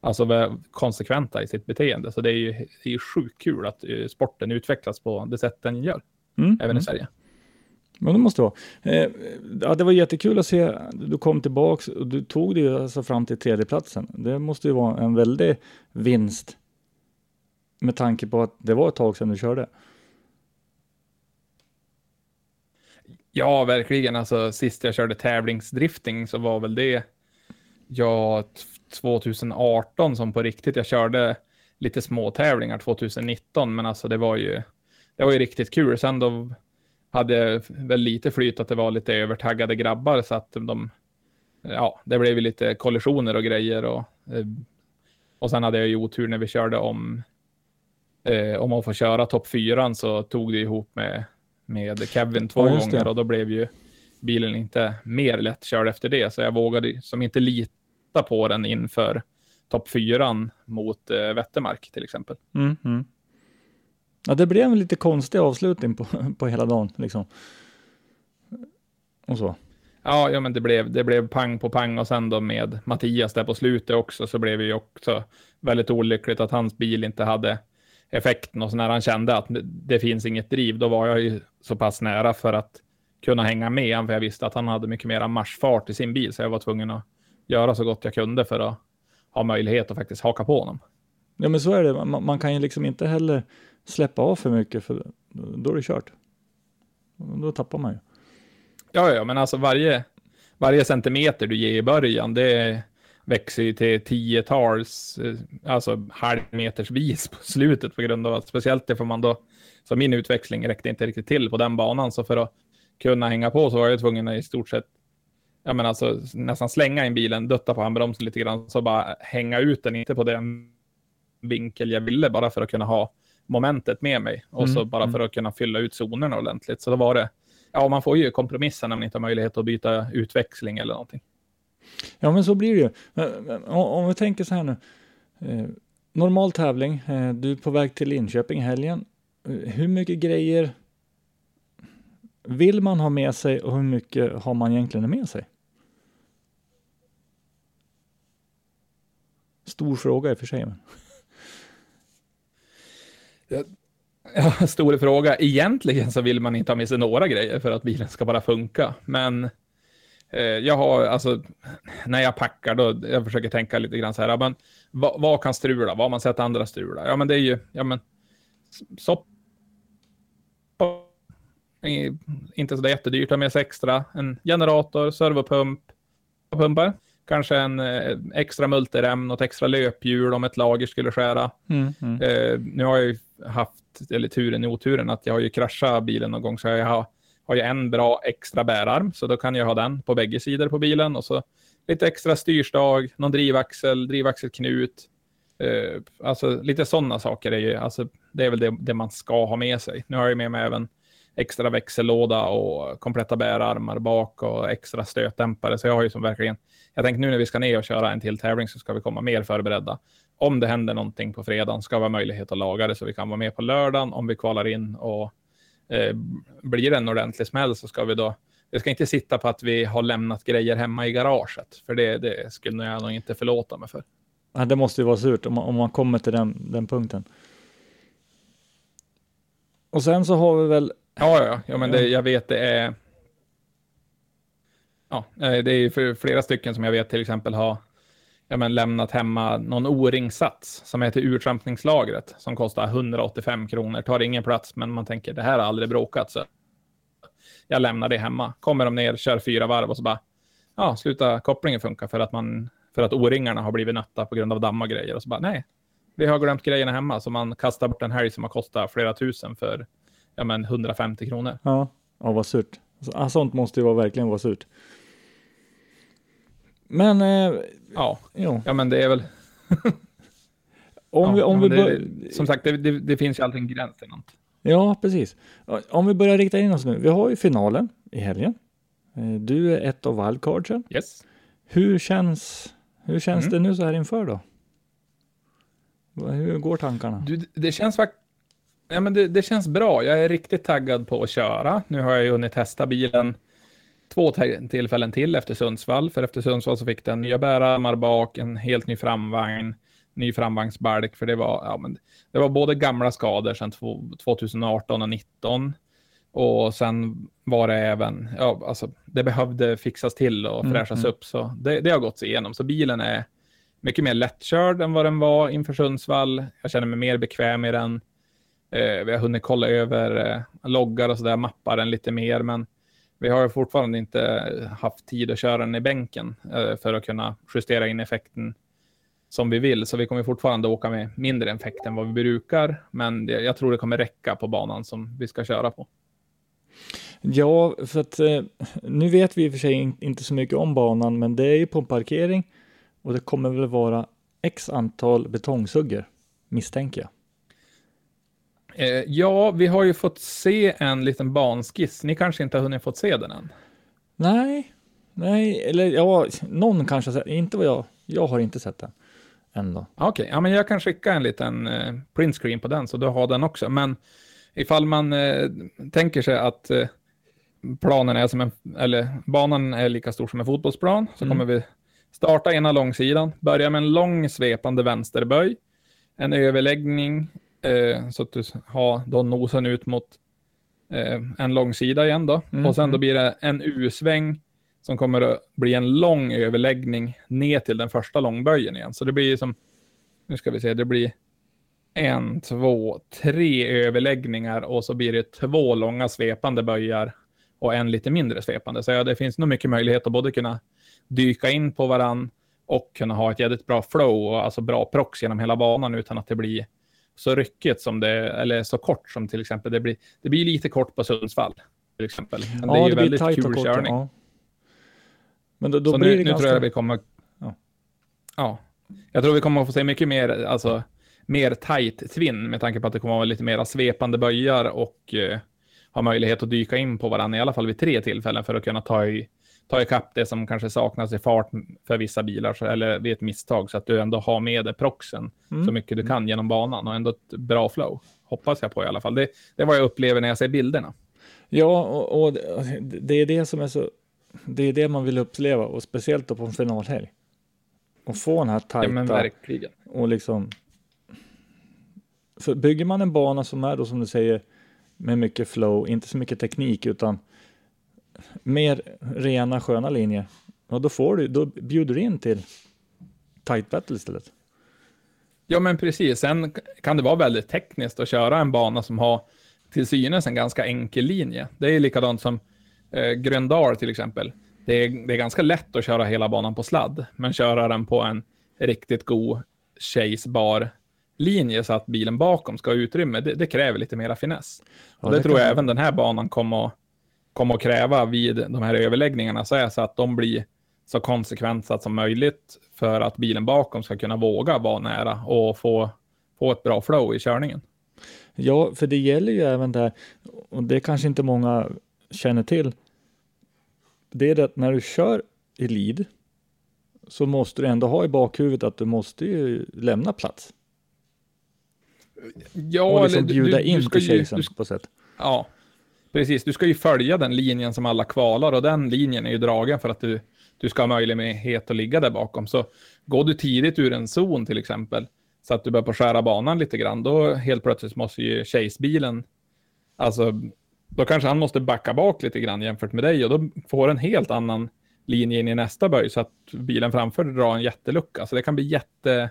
alltså vara konsekventa i sitt beteende. Så det är ju, det är ju sjukt kul att eh, sporten utvecklas på det sätt den gör, Mm, även mm. i Sverige. Men det måste vara. Eh, ja, det var jättekul att se. Du kom tillbaks och du tog dig alltså fram till tredjeplatsen. Det måste ju vara en väldig vinst med tanke på att det var ett tag sedan du körde. Ja, verkligen. Alltså, sist jag körde tävlingsdrifting så var väl det ja, 2018 som på riktigt. Jag körde lite små tävlingar 2019, men alltså det var ju, det var ju riktigt kul. Sen då hade jag väl lite flyt att det var lite övertaggade grabbar så att de, ja, det blev lite kollisioner och grejer och, eh, och sen hade jag ju otur när vi körde om, eh, om att få köra topp fyran så tog det ihop med, med Kevin två Ja, gånger och då blev ju bilen inte mer lättkörd efter det, så jag vågade som inte lita på den inför topp fyran mot eh, Wettermark till exempel. Mm, mm. Ja, det blev en lite konstig avslutning på, [LAUGHS] på hela dagen liksom. Och så. Ja, ja men det blev, det blev pang på pang och sen då med Mattias där på slutet också så blev det ju också väldigt olyckligt att hans bil inte hade effekten och så när han kände att det finns inget driv, då var jag ju så pass nära för att kunna hänga med för jag visste att han hade mycket mer marschfart i sin bil, så jag var tvungen att göra så gott jag kunde för att ha möjlighet att faktiskt haka på honom. Ja, men så är det. Man, man kan ju liksom inte heller släppa av för mycket, för då är det kört. Då tappar man ju. Ja, ja, men alltså varje, varje centimeter du ger i början, det växer ju till tiotals, eh, alltså halvmetersvis på slutet på grund av att speciellt det får man då, så min utväxling räckte inte riktigt till på den banan, så för att kunna hänga på så var jag tvungen att i stort sett ja, men alltså, nästan slänga in bilen, dutta på handbromsen lite grann, så bara hänga ut den, inte på den vinkel jag ville, bara för att kunna ha momentet med mig och Mm, så bara mm. för att kunna fylla ut zonerna ordentligt. Så då var det, ja, man får ju kompromissa när man inte har möjlighet att byta utväxling eller någonting. Ja, men så blir det ju. Eh, eh, om, vi tänker så här nu. Eh, normal tävling, du är på väg till Linköping i helgen. Hur mycket grejer vill man ha med sig och hur mycket har man egentligen med sig? Stor fråga i och för sig. Men. Ja, stor fråga. Egentligen så vill man inte ha med sig några grejer för att bilen ska bara funka. Men jag har, alltså, när jag packar då, jag försöker tänka lite grann så här, ja, men vad, vad kan strula? Vad har man sett andra strula? Ja, men det är ju, ja men, sopp. Eh, Inte så där jättedyrt ha med sig extra. En generator, servopump, pumpar. Kanske en eh, extra multirem, något extra löphjul om ett lager skulle skära. Mm, mm. Eh, nu har jag ju haft, eller turen i oturen, att jag har ju kraschat bilen någon gång, så jag har, har ju en bra extra bärarm, så då kan jag ha den på bägge sidor på bilen och så lite extra styrstag, någon drivaxel, drivaxelknut. Eh, alltså lite sådana saker är ju, alltså det är väl det, det man ska ha med sig. Nu har jag med mig även extra växellåda och kompletta bärarmar bak och extra stötdämpare, så jag har ju som verkligen, jag tänkte nu när vi ska ner och köra en till tävling så ska vi komma mer förberedda om det händer någonting på fredagen ska vi ha möjlighet att laga det så vi kan vara med på lördagen om vi kvalar in och eh, blir det en ordentlig smäll så ska vi då det ska inte sitta på att vi har lämnat grejer hemma i garaget, för det, det skulle jag nog inte förlåta mig för. Ja, det måste ju vara surt om man, om man kommer till den, den punkten. Och sen så har vi väl, Ja, ja, ja men det, jag vet det är... Ja, eh, det är flera stycken som jag vet till exempel har ja, men lämnat hemma någon O-ringsats som heter urtrampningslagret som kostar 185 kronor. Tar ingen plats, men man tänker det här har aldrig bråkat så jag lämnar det hemma. Kommer de ner, kör fyra varv och så bara ja, sluta kopplingen funka för att man för att O-ringarna har blivit nötta på grund av damm och grejer och så bara nej, vi har glömt grejerna hemma så man kastar bort en helg som har kostat flera tusen för ja, men 150 kronor. ja, ja vad surt. Så, sånt måste ju vara, verkligen vara surt. Men, eh, Ja, jo, ja men det är väl [LAUGHS] om ja, vi, om vi bör, det, Som sagt, det, det, det finns ju alltid en gräns till något. Ja, precis. Om vi börjar rikta in oss nu. Vi har ju finalen i helgen. Eh, Du är ett av wildcardsen. Yes. Hur känns, hur känns Mm. det nu så här inför då? Hur går tankarna? Du, det känns faktiskt ja, men det, det känns bra. Jag är riktigt taggad på att köra. Nu har jag ju hunnit testa bilen två tillfällen till efter Sundsvall. För efter Sundsvall så fick den nya bärarmar bak, en helt ny framvagn, ny framvagnsbalk. För det var, ja, men det var både gamla skador sedan två- 2018 och 2019. Och sen var det även, ja, alltså det behövde fixas till och Mm, fräschas mm. upp. Så det, det har gått sig igenom. Så bilen är mycket mer lättkörd än vad den var inför Sundsvall. Jag känner mig mer bekväm i den. Eh, vi har hunnit kolla över eh, loggar och sådär, mappar den lite mer, men vi har fortfarande inte haft tid att köra den i bänken eh, för att kunna justera in effekten som vi vill. Så vi kommer fortfarande åka med mindre effekt än vad vi brukar, men jag tror det kommer räcka på banan som vi ska köra på. Ja, för att eh, nu vet vi i och för sig inte så mycket om banan, men det är ju på en parkering och det kommer väl vara x antal betongsuggor, misstänker jag. Eh, ja, vi har ju fått se en liten banskiss. Ni kanske inte har hunnit fått se den än? Nej, nej, eller ja, någon kanske, har sett- inte vad jag, jag har inte sett den än då. Okej, ja, men jag kan skicka en liten eh, print screen på den, så du har den också. Men ifall man eh, tänker sig att eh, planen är som en, eller banan är lika stor som en fotbollsplan, så Mm. kommer vi starta ena långsidan, börja med en lång svepande vänsterböj, en överläggning, eh, så att du har då nosen ut mot eh, en lång sida igen då. Mm, Och sen då mm. blir det en U-sväng som kommer att bli en lång överläggning ner till den första långböjen igen. Så det blir som, nu ska vi se, det blir en, två, tre överläggningar och så blir det två långa svepande böjar och en lite mindre svepande. Så ja, det finns nog mycket möjlighet att både kunna dyka in på varann och kunna ha ett jävligt bra flow och alltså bra prox genom hela banan utan att det blir så ryckigt som det, eller så kort som till exempel det blir. Det blir lite kort på Sundsvall till exempel. Men det är ju väldigt tajt och kul kort, körning. Ja. Men då, då så blir nu, det nu ganska... tror jag vi kommer... Ja. Ja. Jag tror vi kommer att få se mycket mer, alltså mer tight twin med tanke på att det kommer att vara lite mera svepande böjar och eh, ha möjlighet att dyka in på varandra i alla fall vid tre tillfällen för att kunna ta i ta ikapp det som kanske saknas i fart för vissa bilar så, eller vid ett misstag så att du ändå har med dig proxen Mm. så mycket du kan genom banan och ändå ett bra flow. Hoppas jag på i alla fall. Det, det är vad jag upplever när jag ser bilderna. Ja, och, och det- är det som är så... Det är det man vill uppleva och speciellt då på en finalhelg. Och få den här Ja, tajta verkligen. och liksom... För bygger man en bana som är då som du säger med mycket flow, inte så mycket teknik utan mer rena sköna linjer. Ja, då får du, då bjuder du in till tight battle istället. Ja, men precis. Sen kan det vara väldigt tekniskt att köra en bana som har till synes en ganska enkel linje. Det är likadant som eh, Gröndal till exempel. Det är, det är ganska lätt att köra hela banan på sladd, men köra den på en riktigt god chasebar linje så att bilen bakom ska ha utrymme, det, det kräver lite mera finess. Ja, och det, det tror jag även den här banan kommer att, kommer att kräva vid de här överläggningarna, så, är så att de blir så konsekventa som möjligt för att bilen bakom ska kunna våga vara nära och få, få ett bra flow i körningen. Ja, för det gäller ju även där, och det kanske inte många känner till, det är det att när du kör i lead så måste du ändå ha i bakhuvudet att du måste ju lämna plats Ja, och liksom eller du- bjuda du in ska till ju- chasen du ska- på sätt. Ja, precis. Du ska ju följa den linjen som alla kvalar och den linjen är ju dragen för att du, du ska ha möjlighet att ligga där bakom. Så går du tidigt ur en zon till exempel, så att du börjar på skära banan lite grann, då helt plötsligt måste ju chasebilen, alltså, då kanske han måste backa bak lite grann jämfört med dig och då får en helt annan linje in i nästa böj så att bilen framför drar en jättelucka. Så det kan bli jätte...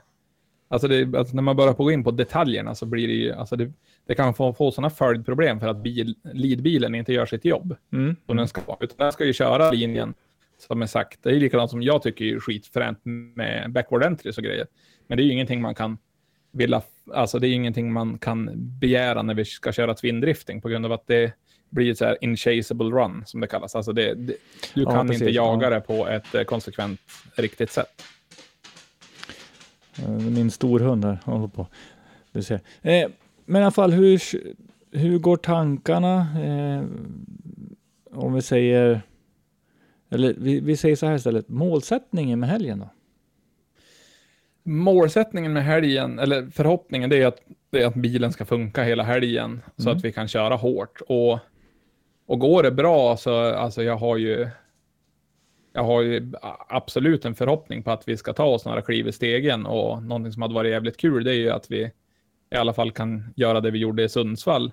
Alltså, det, alltså när man börjar gå in på detaljerna så blir det ju, alltså det, det kan få, få sådana följdproblem för att bil, leadbilen inte gör sitt jobb Mm. som den ska. Utan den ska ju köra linjen som är sagt. Det är likadant som jag tycker är skitfränt med backward entries och grejer. Men det är ju ingenting man kan vilja, alltså det är ingenting man kan begära när vi ska köra twin-drifting på grund av att det blir så här inchaseable run som det kallas. Alltså det, det, du Ja, kan precis, inte jaga ja. det på ett eh, konsekvent, riktigt sätt. Eh, Min storhund här håller på. Du ser. Eh, men i alla fall, hur, hur går tankarna? Eh, om vi säger, eller vi, vi säger så här istället, målsättningen med helgen då? Målsättningen med helgen, eller förhoppningen, det är att, det är att bilen ska funka hela helgen så Mm. att vi kan köra hårt. Och, och går det bra så, alltså jag har ju, jag har ju absolut en förhoppning på att vi ska ta oss några kliv i stegen och någonting som hade varit jävligt kul, det är ju att vi i alla fall kan göra det vi gjorde i Sundsvall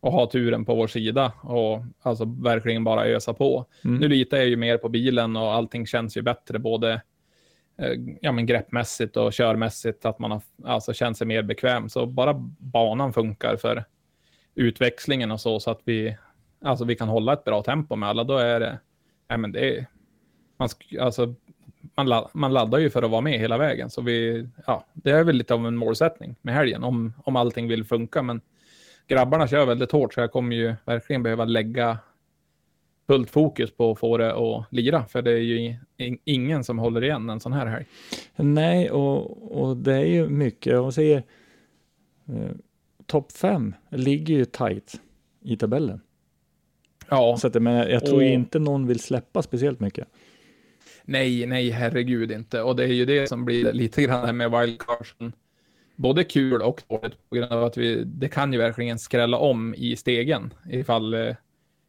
och ha turen på vår sida och alltså verkligen bara ösa på. Mm. Nu litar jag ju mer på bilen och allting känns ju bättre, både eh, ja, men greppmässigt och körmässigt, att man har, alltså, känner sig mer bekväm. Så bara banan funkar för utväxlingen och så, så att vi, alltså, vi kan hålla ett bra tempo med alla, då är det, ja, men det är, man, alltså, man, la- man laddar ju för att vara med hela vägen. Så vi, ja, det är väl lite av en målsättning med helgen, om, om allting vill funka. Men grabbarna kör väldigt hårt, så jag kommer ju verkligen behöva lägga fullt fokus på att få det att lira, för det är ju in, ingen som håller igen en sån här helg. Nej, och, och det är ju mycket, jag säger, eh, topp fem ligger ju tight i tabellen. Ja, Så att, jag, menar, jag tror Och- inte någon vill släppa speciellt mycket. Nej, nej, herregud inte. Och det är ju det som blir lite grann här med wildcardsen. Både kul och dåligt på grund av att vi, det kan ju verkligen skrälla om i stegen ifall, eh,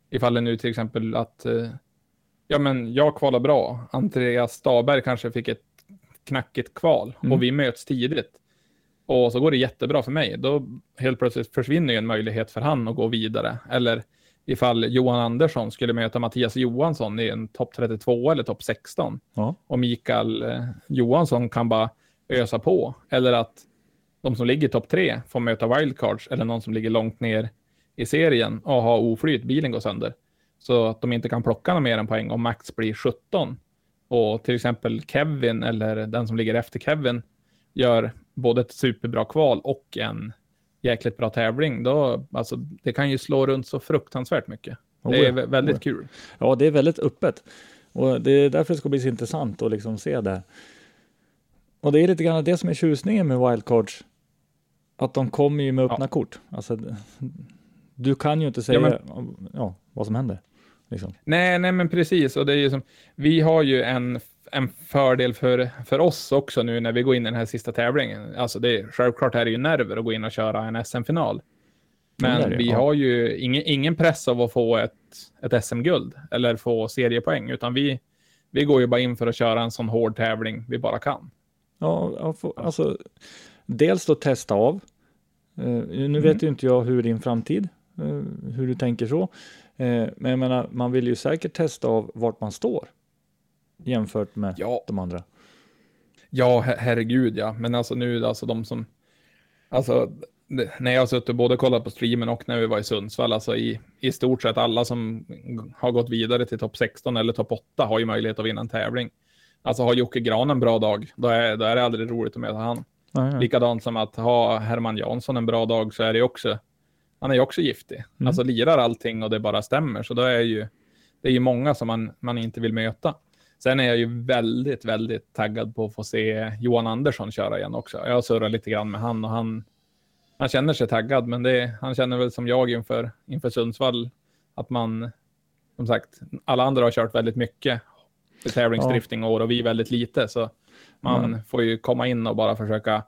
ifall det nu till exempel att eh, ja, men jag kvalar bra. Andreas Staberg kanske fick ett knackigt kval Mm. och vi möts tidigt. Och så går det jättebra för mig. Då helt plötsligt försvinner ju en möjlighet för han att gå vidare. Eller ifall Johan Andersson skulle möta Mattias Johansson i en topp 32 eller topp 16. Ja. Och Mikael eh, Johansson kan bara ösa på. Eller att de som ligger i topp 3 får möta wildcards eller någon som ligger långt ner i serien och ha oflyt, bilen går sönder. Så att de inte kan plocka någon mer än poäng om max blir 17. Och till exempel Kevin eller den som ligger efter Kevin gör både ett superbra kval och en jäkligt bra tävling, då, alltså, det kan ju slå runt så fruktansvärt mycket. Oh Det är ja, vä- väldigt oh kul. Ja, det är väldigt öppet. Och det är därför det ska bli så intressant att liksom se det. Och det är lite grann det som är tjusningen med wildcards. Att de kommer ju med öppna Ja. kort. Alltså, du kan ju inte säga Ja, ja, vad som händer. Liksom. Nej, nej, men precis. Och det är ju som, vi har ju en, en fördel för, för oss också nu när vi går in i den här sista tävlingen. Alltså det är, självklart är det ju nerver att gå in och köra en SM-final. Men vi ja. har ju ingen, ingen press av att få ett, ett SM-guld eller få seriepoäng, utan vi, vi går ju bara in för att köra en sån hård tävling vi bara kan. Ja, alltså, dels då testa av. Eh, nu Mm. vet ju inte jag hur din framtid, eh, hur du tänker så. Eh, men jag menar, man vill ju säkert testa av vart man står jämfört med Ja. de andra. Ja, her- herregud ja. Men alltså nu, alltså de som... Alltså, det- när jag har suttit och både kollat på streamen och när vi var i Sundsvall, alltså i, i stort sett alla som har gått vidare till topp 16 eller topp 8 har ju möjlighet att vinna en tävling. Alltså har Jocke Gran en bra dag, då är, då är det aldrig roligt att möta han. Nej. Likadant som att ha Herman Jansson en bra dag så är det också, han är ju också giftig. Mm. Alltså lirar allting och det bara stämmer, så då är ju, det är ju många som man, man inte vill möta. Sen är jag ju väldigt, väldigt taggad på att få se Johan Andersson köra igen också. Jag har surrat lite grann med han och han, han känner sig taggad, men det, han känner väl som jag inför, inför Sundsvall att man, som sagt, alla andra har kört väldigt mycket i tävlingsdrifting år och vi väldigt lite, så man Mm. får ju komma in och bara försöka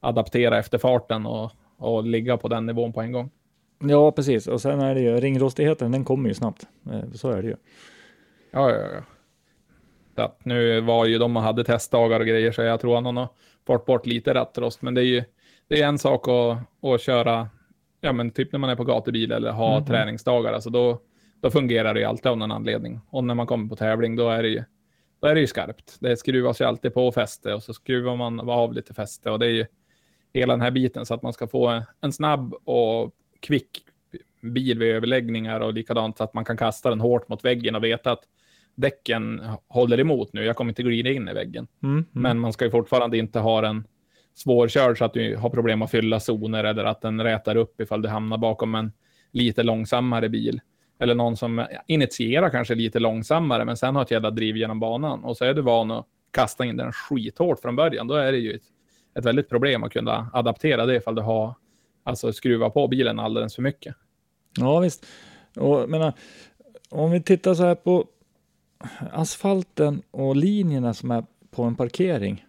adaptera efter farten och, och ligga på den nivån på en gång. Ja, precis. Och sen är det ju ringrostigheten, den kommer ju snabbt. Eh, Så är det ju. Ja, ja, ja. Så att nu var ju de och hade testdagar och grejer, så jag tror han har fått bort lite rattrost. Men det är ju det är en sak att, att köra, ja men typ när man är på gatubil eller ha Mhm. träningsdagar, alltså då, då fungerar det ju alltid av någon anledning. Och när man kommer på tävling, då är det ju, då är det ju skarpt. Det skruvas ju alltid på fäste och så skruvar man av lite fäste och det är ju hela den här biten så att man ska få en snabb och kvick bil vid överläggningar och likadant så att man kan kasta den hårt mot väggen och veta att däcken håller emot nu. Jag kommer inte glida in i väggen. Mm, mm. Men man ska ju fortfarande inte ha den svårkörd så att du har problem att fylla zoner eller att den rätar upp ifall du hamnar bakom en lite långsammare bil. Eller någon som initierar kanske lite långsammare men sen har ett jävla driv genom banan och så är du van att kasta in den skithårt från början. Då är det ju ett, ett väldigt problem att kunna adaptera det ifall du har alltså skruva på bilen alldeles för mycket. Ja, visst. Och, menar, om vi tittar så här på asfalten och linjerna som är på en parkering.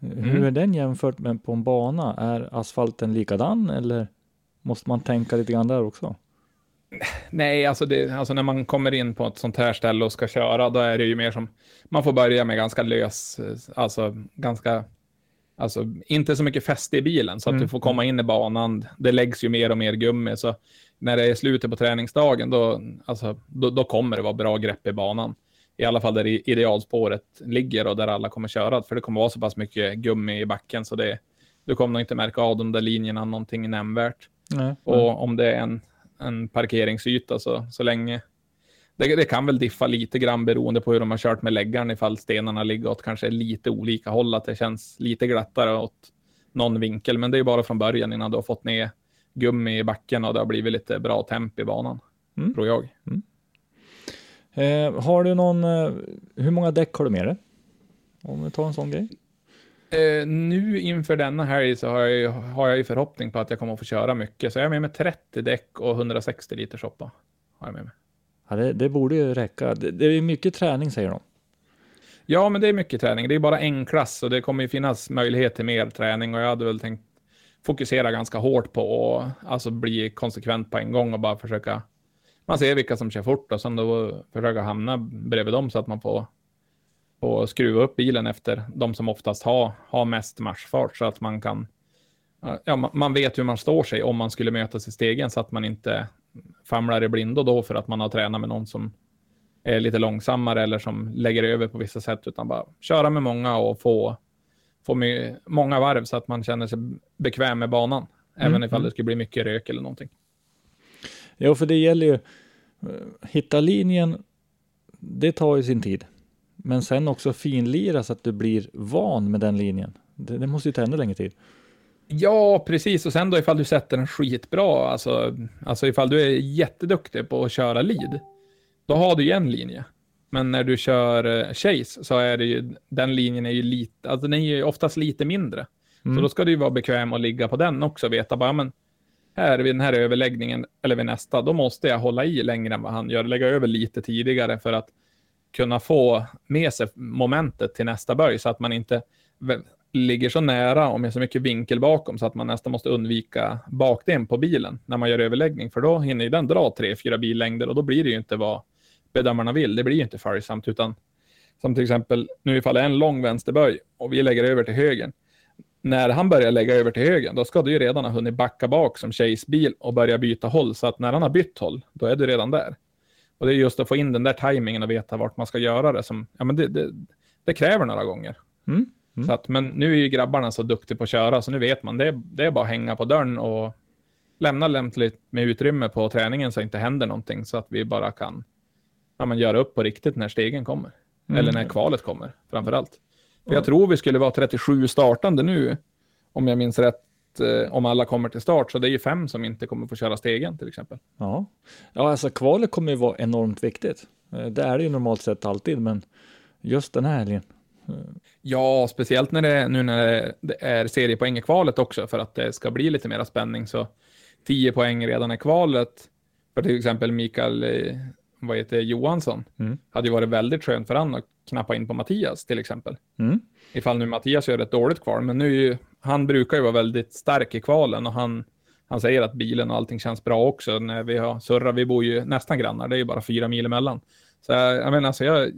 Hur Mm. är den jämfört med på en bana? Är asfalten likadan eller måste man tänka lite grann där också? Nej, alltså, det, alltså när man kommer in på ett sånt här ställe och ska köra, då är det ju mer som, man får börja med ganska lös, alltså ganska, alltså inte så mycket fäste i bilen, så att Mm. du får komma in i banan. Det läggs ju mer och mer gummi, så när det är slutet på träningsdagen, då, alltså, då, då kommer det vara bra grepp i banan. I alla fall där idealspåret ligger och där alla kommer köra, för det kommer vara så pass mycket gummi i backen, så det, du kommer nog inte märka av de där linjerna någonting nämnvärt. Nej. Och om det är en, en parkeringsyta så, så länge. Det, det kan väl diffa lite grann beroende på hur de har kört med läggaren ifall stenarna ligger åt kanske lite olika håll, att det känns lite glattare åt någon vinkel. Men det är bara från början innan du har fått ner gummi i backen och det har blivit lite bra temp i banan, Mm. tror jag. Eh, har du någon, eh, hur många däck har du med dig? Om vi tar en sån grej. Eh, nu inför denna helg så har jag, ju- har jag ju förhoppning på att jag kommer att få köra mycket. Så jag är med med 30 däck och 160 liter soppa. Har jag med mig. Ja, det, det borde ju räcka. Det, det är mycket träning säger de. Ja, men det är mycket träning. Det är bara en klass och det kommer ju finnas möjlighet till mer träning och jag hade väl tänkt fokusera ganska hårt på och alltså, bli konsekvent på en gång och bara försöka. Man ser vilka som kör fort och sen då försöka hamna bredvid dem så att man får, får skruva upp bilen efter de som oftast har, har mest marschfart så att man kan. Ja, man- man vet hur man står sig om man skulle mötas i stegen så att man inte famlar i blindo då för att man har tränat med någon som är lite långsammare eller som lägger över på vissa sätt, utan bara köra med många och få, få my- många varv så att man känner sig bekväm med banan, även ifall det skulle bli mycket rök eller någonting. Ja, för det gäller ju, eh, hitta linjen, det tar ju sin tid. Men sen också finlira så att du blir van med den linjen. Det, det måste ju ta ännu längre tid. Ja, precis. Och sen då ifall du sätter den skitbra, alltså, alltså ifall du är jätteduktig på att köra lead, då har du ju en linje. Men när du kör eh, chase så är det ju, den linjen är ju lite, alltså den är ju oftast lite mindre. Så då ska du ju vara bekväm att ligga på den också, veta bara, men här vid den här överläggningen, eller vid nästa, då måste jag hålla i längre än vad han gör, lägga över lite tidigare för att kunna få med sig momentet till nästa böj så att man inte ligger så nära och med så mycket vinkel bakom så att man nästan måste undvika bakdelen på bilen när man gör överläggning, för då hinner ju den dra tre, fyra billängder och då blir det ju inte vad bedömarna vill. Det blir ju inte följsamt, utan som till exempel nu ifall det är en lång vänsterböj och vi lägger över till höger. När han börjar lägga över till höger, då ska du ju redan ha hunnit backa bak som Chase bil och börja byta håll, så att när han har bytt håll, då är du redan där. Och det är just att få in den där tajmingen och veta vart man ska göra det som, ja men det, det, det kräver några gånger. Mm. Mm. Så att, men nu är ju grabbarna så duktiga på att köra, så nu vet man, det, det är bara att hänga på dörren och lämna lämpligt med utrymme på träningen så inte händer någonting, så att vi bara kan ja, men göra upp på riktigt när stegen kommer. Mm. Eller när kvalet kommer, framför allt. För jag tror vi skulle vara 37 startande nu, om jag minns rätt, eh, om alla kommer till start. Så det är ju fem som inte kommer få köra stegen till exempel. Ja, ja alltså kvalet kommer ju vara enormt viktigt. Eh, Det är det ju normalt sett alltid, men just den här helgen. Ja, speciellt när det, nu när det- är seriepoäng i kvalet också, för att det ska bli lite mera spänning. Så 10 poäng redan i kvalet, för till exempel Mikael eh, vad heter Johansson, Mm. hade ju varit väldigt skönt för han att knappa in på Mattias till exempel. Mm. Ifall nu Mattias gör ett dåligt kval, men nu ju, han brukar ju vara väldigt stark i kvalen och han, han säger att bilen och allting känns bra också när vi har surrat. Vi bor ju nästan grannar, det är ju bara fyra mil emellan. Så jag, jag menar, alltså jag,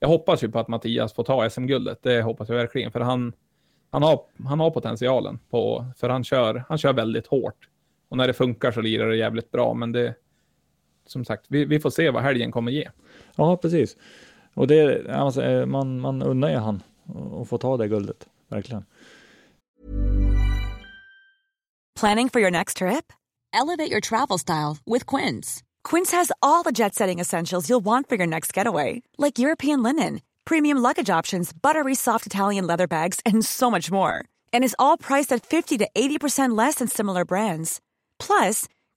jag hoppas ju på att Mattias får ta SM-guldet. Det hoppas jag verkligen, för han, han, har, han har potentialen på, för han kör, han kör väldigt hårt. Och när det funkar så lirar det jävligt bra, men det, som sagt, vi, vi får se vad helgen kommer ge. Ja, precis. Och det, alltså, eh, man, man unnar ju han att få ta det guldet, verkligen. Planning for your next trip? Elevate your travel style with Quince. Quince has all the jet setting essentials you'll want for your next getaway, like European linen, premium luggage options, buttery soft Italian leather bags, and so much more. And is all priced at 50 to 80% less than similar brands. Plus,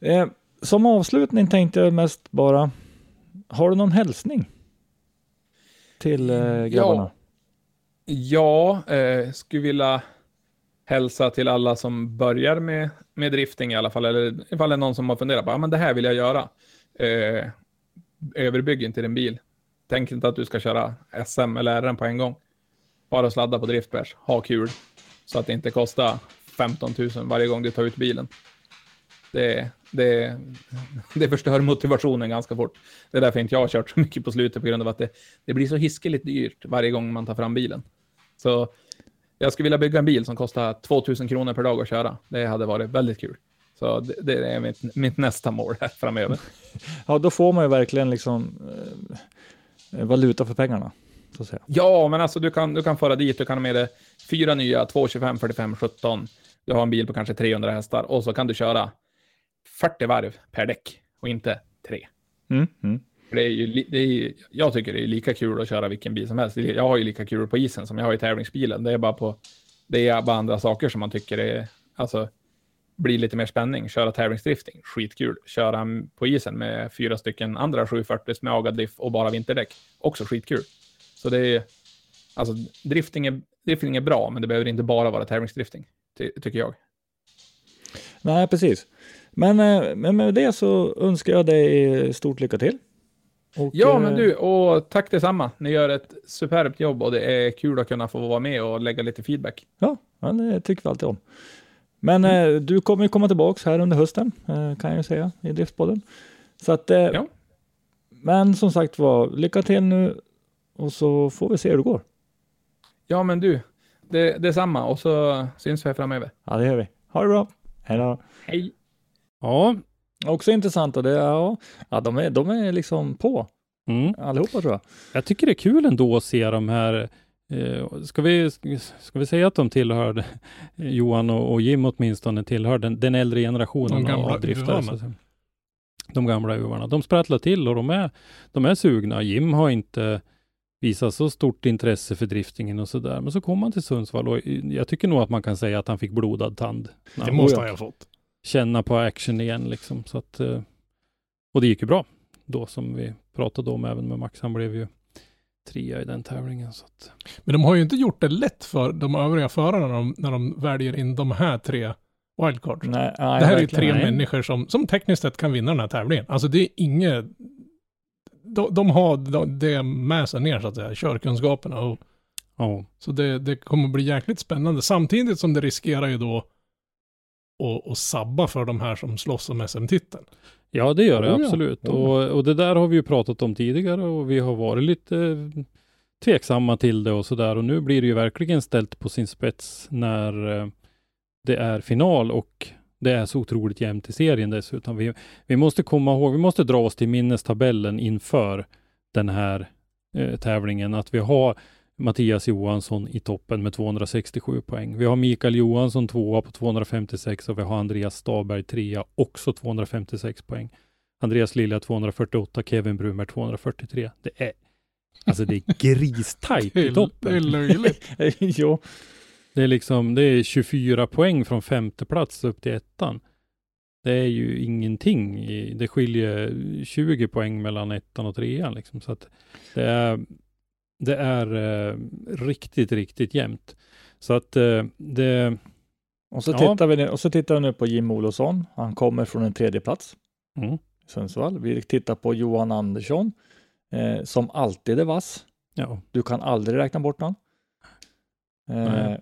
Eh, som avslutning tänkte jag mest bara, har du någon hälsning? Till eh, grabbarna? Ja, eh, skulle vilja hälsa till alla som börjar med, med drifting i alla fall, eller ifall det är någon som har funderat på, ja men det här vill jag göra. Eh, överbygg inte din bil. Tänk inte att du ska köra SM eller RM på en gång. Bara sladda på driftbärs, ha kul, så att det inte kostar 15 000 varje gång du tar ut bilen. Det, det, det förstör motivationen ganska fort. Det är därför inte jag har kört så mycket på slutet, på grund av att det, det blir så hiskeligt dyrt varje gång man tar fram bilen. Så jag skulle vilja bygga en bil som kostar 2000 kronor per dag att köra. Det hade varit väldigt kul. Så det, det är mitt, mitt nästa mål här framöver. [LAUGHS] Ja, då får man ju verkligen liksom eh, valuta för pengarna. Så att säga. Ja, men alltså du kan, du kan föra dit, du kan ha med dig fyra nya, 2, 25, 45, 17. Du har en bil på kanske 300 hästar och så kan du köra 40 varv per däck och inte tre. Mm, mm. Det är ju, det är, ju- jag tycker det är lika kul att köra vilken bil som helst. Jag har ju lika kul på isen som jag har i tävlingsbilen. Det är bara på, det är bara andra saker som man tycker är, alltså, blir lite mer spänning. Köra tävlingsdrifting, skitkul. Köra på isen med fyra stycken andra 740 med agadiff och bara vinterdäck, också skitkul. Så det är, alltså drifting är, drifting är bra, men det behöver inte bara vara tävlingsdrifting, ty tycker jag. Nej, precis. Men, eh, men med det så önskar jag dig stort lycka till. Och, Ja, men eh, du, och tack detsamma. Ni gör ett superbt jobb och det är kul att kunna få vara med och lägga lite feedback. Ja, det tycker vi alltid om. Men eh, du kommer ju komma tillbaka här under hösten, kan jag ju säga, i Driftspodden. Så att, Ja. Men som sagt var, lycka till nu och så får vi se hur det går. Ja, men du, det, detsamma och så syns vi framöver. Ja, det gör vi. Ha det bra. Hej då. Hej! Ja, Också intressant och det, ja, ja de, är, de är liksom på mm. allihopa tror jag. jag tycker det är kul ändå att se de här eh, Ska vi, ska vi säga att de tillhör, Johan och, och Jim åtminstone, tillhör den, den äldre generationen De gamla av driftare. uvarna. De gamla uvarna. De sprattlar till och de är, de är sugna. Jim har inte visat så stort intresse för driftingen och sådär. Men så kom han till Sundsvall och jag tycker nog att man kan säga att han fick blodad tand. Det måste började han ha fått. Känna på action igen liksom. Så att, eh, och det gick ju bra då som vi pratade om även med Max. Han blev ju trea i den tävlingen. Så att, Men de har ju inte gjort det lätt för de övriga förarna när de, när de väljer in de här tre wildcards. Nej, nej, det här är ju tre nej. människor som, som tekniskt sett kan vinna den här tävlingen. Alltså det är inget... De, de har de- det med sig ner så att säga, körkunskaperna. Och, ja. så det, det kommer bli jäkligt spännande. Samtidigt som det riskerar ju då att, att sabba för de här som slåss om SM-titeln. Ja, det gör det Oh absolut. ja. Och, och det där har vi ju pratat om tidigare och vi har varit lite tveksamma till det och sådär. Och nu blir det ju verkligen ställt på sin spets när eh, det är final och det är så otroligt jämnt i serien dessutom. Vi, vi måste komma ihåg, vi måste dra oss till minnestabellen inför den här eh, tävlingen, att vi har Mattias Johansson i toppen med 267 poäng. Vi har Mikael Johansson tvåa på 256 och vi har Andreas Staberg trea, också 256 poäng. Andreas Lilja 248, Kevin Brumer 243. Det är alltså det är [LAUGHS] gristajt i är, det är toppen. löjligt. [LAUGHS] jo, Det är liksom, det är 24 poäng från femte plats upp till ettan. Det är ju ingenting. Det skiljer 20 poäng mellan ettan och trean liksom. Så att det är, det är eh, riktigt, riktigt jämnt. Så att eh, det, och så, Ja. tittar vi nu, och så tittar vi nu på Jim Olofsson. Han kommer från en tredje plats mm, i Sundsvall. Vi tittar på Johan Andersson eh, som alltid är vass. ja. Du kan aldrig räkna bort någon. Eh.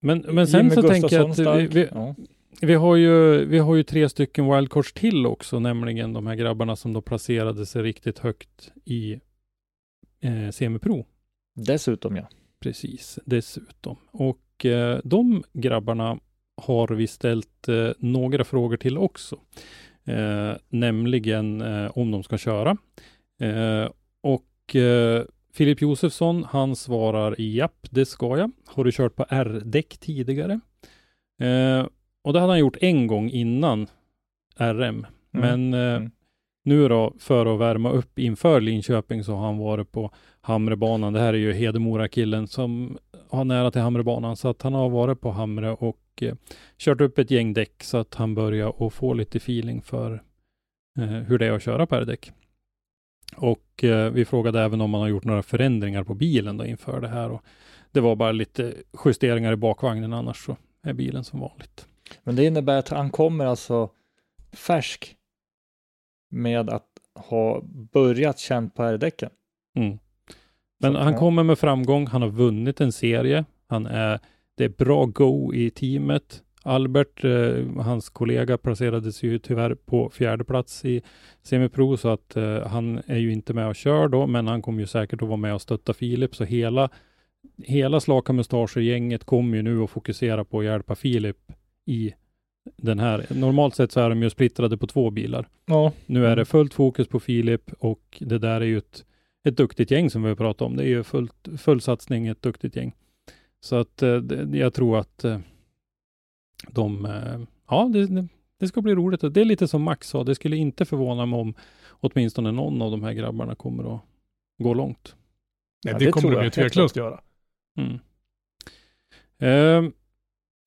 Men, men sen Jimmy så tänker jag att vi, vi, ja. vi, har ju, vi har ju tre stycken wildcards till också, nämligen de här grabbarna som då placerade sig riktigt högt i eh, semipro. Dessutom ja. Precis, dessutom. Och eh, de grabbarna har vi ställt eh, några frågor till också. Eh, nämligen eh, om de ska köra. Eh, och eh, Filip Josefsson, han svarar japp, det ska jag. Har du kört på R-däck tidigare? Och det hade han gjort en gång innan RM. Men eh, Mm nu då, för att värma upp inför Linköping så har han varit på Hamrebanan. Det här är ju Hedemora-killen som har nära till Hamrebanan, så att han har varit på Hamre och eh, kört upp ett gäng däck så att han börjar att få lite feeling för eh, hur det är att köra på R-däck. Och eh, vi frågade även om man har gjort några förändringar på bilen då inför det här och det var bara lite justeringar i bakvagnen annars så är bilen som vanligt. Men det innebär att han kommer alltså färsk med att ha börjat känt på R-däcken. Mm. Men Så, han ja. kommer med framgång. Han har vunnit en serie. Han är, det är bra go i teamet. Albert, eh, hans kollega, placerades ju tyvärr på fjärde plats i semipro, så att eh, han är ju inte med och kör då, men han kommer ju säkert att vara med och stötta Filip, så hela, hela Slaka Mustascher-gänget kommer ju nu att fokusera på att hjälpa Filip i den här. Normalt sett så är de ju splittrade på två bilar. Ja. Nu är det fullt fokus på Filip och det där är ju ett, ett duktigt gäng som vi har pratat om. Det är ju fullt, full satsning, ett duktigt gäng. Så att eh, det, jag tror att eh, de, eh, ja, det, det, ska bli roligt. Det är lite som Max sa, det skulle inte förvåna mig om åtminstone någon av de här grabbarna kommer att gå långt. Nej, Ja, det, det kommer de ju tveklöst göra. Mm. Eh,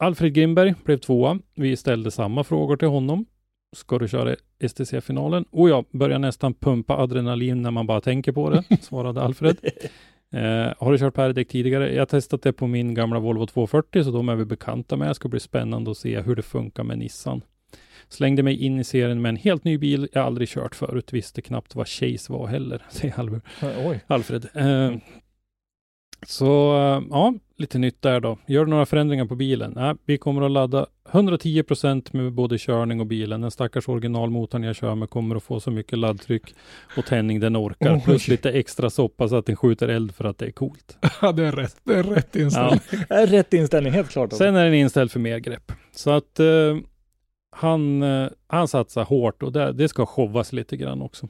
Alfred Grimberg blev tvåa. Vi ställde samma frågor till honom. Ska du köra STC-finalen? Och jag börjar nästan pumpa adrenalin när man bara tänker på det, [LAUGHS] svarade Alfred. Eh, har du kört per tidigare? Jag har testat det på min gamla Volvo 240, så de är vi bekanta med. Det ska bli spännande att se hur det funkar med Nissan. Slängde mig in i serien med en helt ny bil jag aldrig kört förut. Visste knappt vad Chase var heller, [LAUGHS] säger Alfred. Eh, så eh, ja, lite nytt där då. Gör du några förändringar på bilen? Nej, vi kommer att ladda 110 procent med både körning och bilen. Den stackars originalmotorn jag kör med kommer att få så mycket laddtryck och tändning den orkar. Oj. Plus lite extra soppa så att den skjuter eld för att det är coolt. Ja, det är rätt. Det är rätt inställning. Är Rätt inställning, helt klart. Sen är den inställd för mer grepp. Så att eh, han, eh, han satsar hårt och det, det ska showas lite grann också.